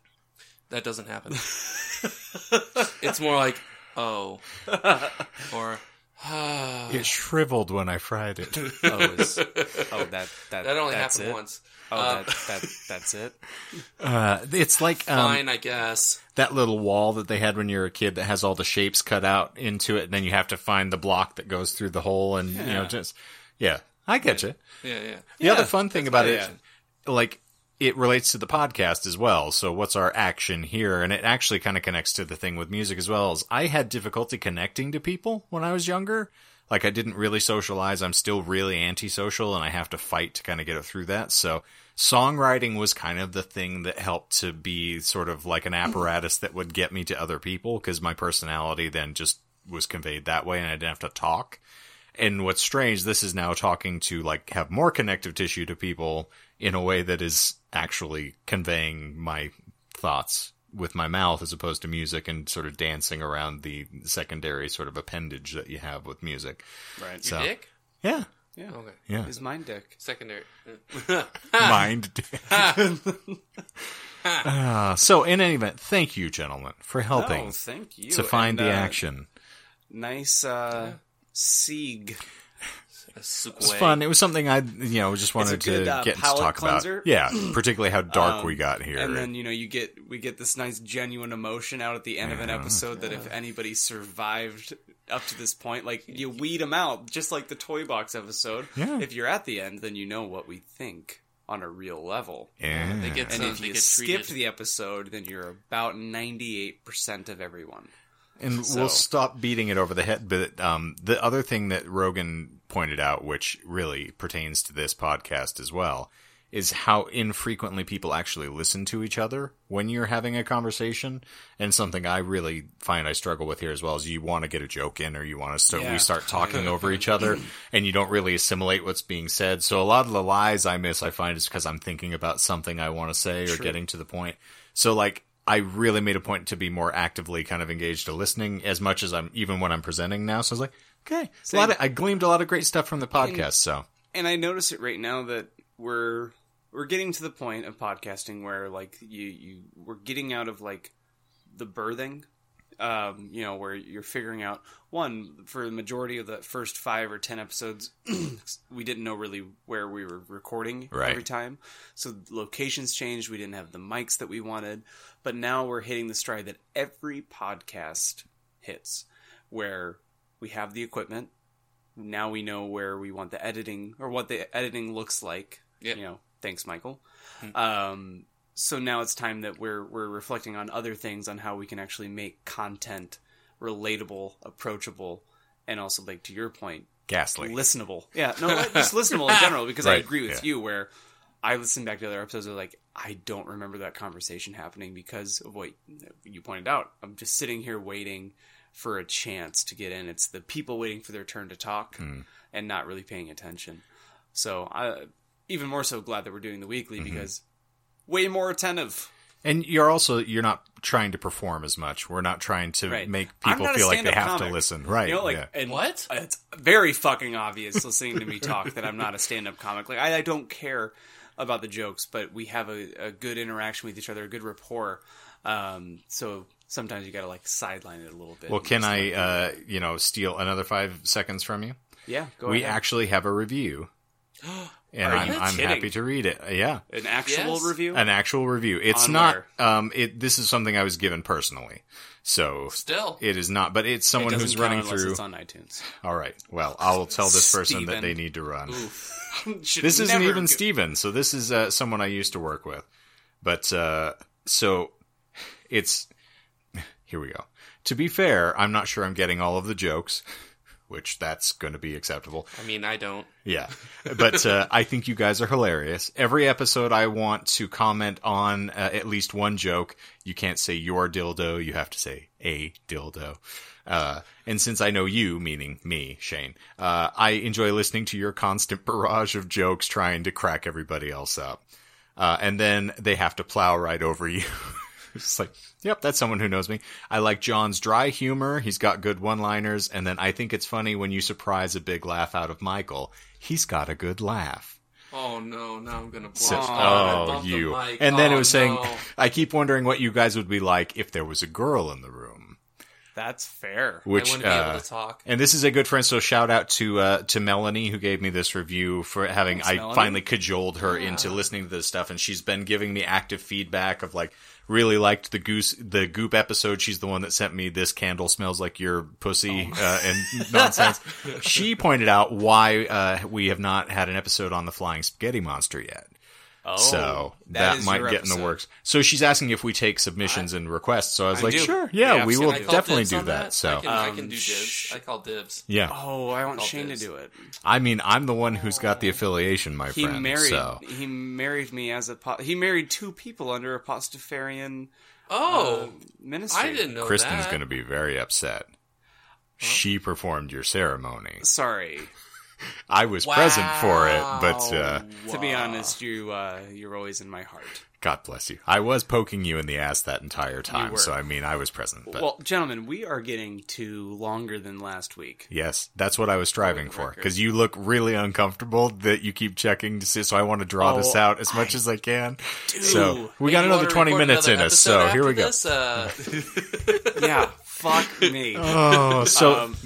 that doesn't happen. it's more like, "Oh." or it shriveled when I fried it. Oh, is, oh that that that only that's happened it? once. Oh, Uh, that, that that's it. Uh, it's like um, Fine, I guess. that little wall that they had when you were a kid that has all the shapes cut out into it, and then you have to find the block that goes through the hole, and you know, just yeah, I get you. Yeah, yeah. The other fun thing about it, like it relates to the podcast as well. So what's our action here? And it actually kind of connects to the thing with music as well. Is I had difficulty connecting to people when I was younger. Like I didn't really socialize. I'm still really antisocial, and I have to fight to kind of get it through that. So songwriting was kind of the thing that helped to be sort of like an mm-hmm. apparatus that would get me to other people because my personality then just was conveyed that way, and I didn't have to talk. And what's strange, this is now talking to like have more connective tissue to people in a way that is actually conveying my thoughts with my mouth as opposed to music and sort of dancing around the secondary sort of appendage that you have with music. Right. So- Dick? Yeah. Yeah. Okay. Yeah. Is mind dick? Secondary. Mind. uh, so in any event, thank you, gentlemen, for helping Oh, thank you. to find And, the uh, action. Nice uh, Sieg. Sukwe. It's fun. It was something I, you know, just wanted good, to uh, get to talk cleanser. about. Yeah, particularly how dark Um, we got here. And then you know you get we get this nice genuine emotion out at the end of an episode that if anybody survived up to this point, like you weed them out, just like the toy box episode. Yeah. If you're at the end, then you know what we think on a real level. yeah. They get And some, if they you get skipped treated. the episode, then you're about ninety eight percent of everyone. And So- we'll stop beating it over the head. But um, the other thing that Rogan pointed out, which really pertains to this podcast as well, is how infrequently people actually listen to each other when you're having a conversation. And something I really find I struggle with here as well is you want to get a joke in or you want to start, Yeah. we start talking over each other and you don't really assimilate what's being said. So a lot of the lies I miss, I find is because I'm thinking about something I want to say or getting to the point. So like, I really made a point to be more actively kind of engaged to listening as much as I'm even when I'm presenting now. So I was like, okay, a lot of, I gleaned a lot of great stuff from the podcast. So. and I notice it right now that we're we're getting to the point of podcasting where like you you we're getting out of like the birthing um you know where you're figuring out one for the majority of the first 5 or 10 episodes we didn't know really where we were recording Right. every time. So locations changed. We didn't have the mics that we wanted. But now we're hitting the stride that every podcast hits where we have the equipment now we know where we want the editing or what the editing looks like. Yep. You know, thanks, Michael. Um, so now it's time that we're we're reflecting on other things on how we can actually make content relatable, approachable, and also like to your point, ghastly. listenable. Yeah, no, just listenable in general. Because I agree with yeah. you where. I listen back to other episodes. Of like, I don't remember that conversation happening because of what you pointed out. I'm just sitting here waiting for a chance to get in. It's the people waiting for their turn to talk Hmm. and not really paying attention. So I even more so glad that we're doing the weekly Mm-hmm. because way more attentive. And you're also you're not trying to perform as much. We're not trying to Right. make people feel like they have comic. to listen. Right. You know, like yeah. and What? It's very fucking obvious listening to me talk that I'm not a stand-up comic. Like I, I don't care about the jokes, but we have a, a good interaction with each other, a good rapport. Um, so sometimes you got to like sideline it a little bit. Well, can I, uh, you know, steal another five seconds from you? yeah, go ahead. we ahead. actually have a review, and Are I'm, you I'm happy to read it. Yeah, an actual Yes. review. an actual review. It's On not. Um, it. This is something I was given personally, so Still. it is not. But it's someone doesn't who's count running through. It's on iTunes. All right. Well, I'll tell this person that they need to run. This isn't even go- Steven, so this is uh, someone I used to work with. But uh, so it's here we go. To be fair, I'm not sure I'm getting all of the jokes, which that's going to be acceptable. I mean, I don't. Yeah, but uh, I think you guys are hilarious. Every episode, I want to comment on uh, at least one joke. You can't say your dildo; you have to say a dildo. Uh, and since I know you, meaning me, Shane, uh, I enjoy listening to your constant barrage of jokes trying to crack everybody else up. Uh, and then they have to plow right over you. It's like, yep, that's someone who knows me. I like John's dry humor. He's got good one-liners, and then I think it's funny when you surprise a big laugh out of Michael. He's got a good laugh. Oh no! Now I'm gonna blush. So- I oh, bumped the you. mic. And then Oh, it was saying, no. I keep wondering what you guys would be like if there was a girl in the room. That's fair. Which, I wouldn't be uh, able to talk. and this is a good friend, so shout out to uh, to Melanie who gave me this review for having Thanks, I Melanie. finally cajoled her into listening to this stuff, and she's been giving me active feedback of like really liked the goose the goop episode. She's the one that sent me this candle smells like your pussy Oh. uh, and nonsense. she pointed out why uh, we have not had an episode on the flying spaghetti monster yet. Oh, So that that, is might your get in the works. So she's asking if we take submissions and requests. So I was I like, do. sure, yeah, Yeah, we will I Can I call definitely do on that. So I can, I can Um, do sh- I call dibs. yeah, Oh, I want Call Shane to do it. I mean, I'm the one who's got the affiliation, my He friend. married. So He married me as a. Po- he married two people under a Pastafarian Oh, uh, ministry. I didn't know Kristen's going to be very upset. She performed your ceremony. Sorry. I was present for it, but uh, To be honest, you uh, you're always in my heart. God bless you. I was poking you in the ass that entire time, so I mean, I was present. But Well, gentlemen, we are getting to longer than last week. yes, that's what I was striving for because you look really uncomfortable that you keep checking to see. So I want to draw this Oh, out as much as I can. So we got another 20 record minutes in us. So here we go. this? Uh, Yeah, fuck me. Oh, so Um,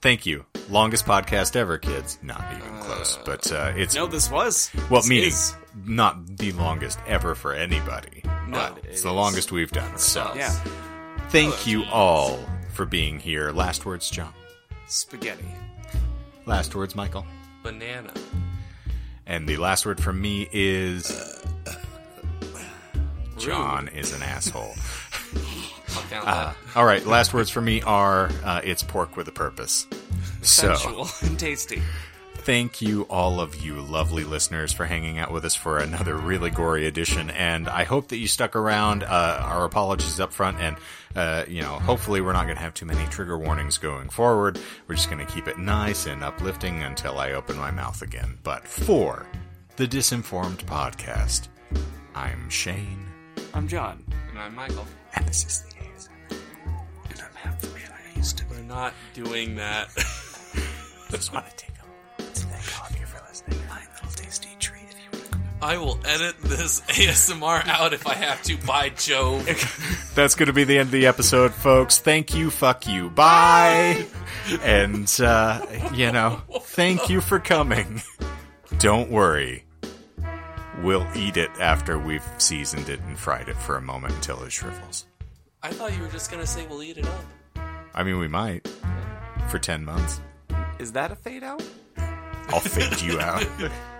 thank you, longest podcast ever, kids. Not even close, but uh, it's No, this was. well, This meaning is. not the longest ever for anybody. No. But It's it the is. longest we've done. So, Yeah. thank you all for being here. Last words, John. Spaghetti. Last words, Michael. Banana. And the last word from me is John is an asshole. I'll Uh, that. all right, last words for me are uh, it's pork with a purpose. So, Sensual and tasty. thank you, all of you lovely listeners, for hanging out with us for another really gory edition. And I hope that you stuck around. Uh, our apologies up front. And, uh, you know, hopefully we're not going to have too many trigger warnings going forward. We're just going to keep it nice and uplifting until I open my mouth again. But for the Disinformed Podcast, I'm Shane. I'm John. And I'm Michael. And this is the We're not doing that. Just want to take a thank all of you for listening. My little tasty treat if you want to come. I will edit this ASMR out if I have to. By Jove. That's going to be the end of the episode, folks. Thank you, fuck you, bye. and, uh, you know, thank you for coming. Don't worry. We'll eat it after we've seasoned it and fried it for a moment until it shrivels. I thought you were just gonna say we'll eat it up. I mean, we might. For 10 months. Is that a fade out? I'll fade you out.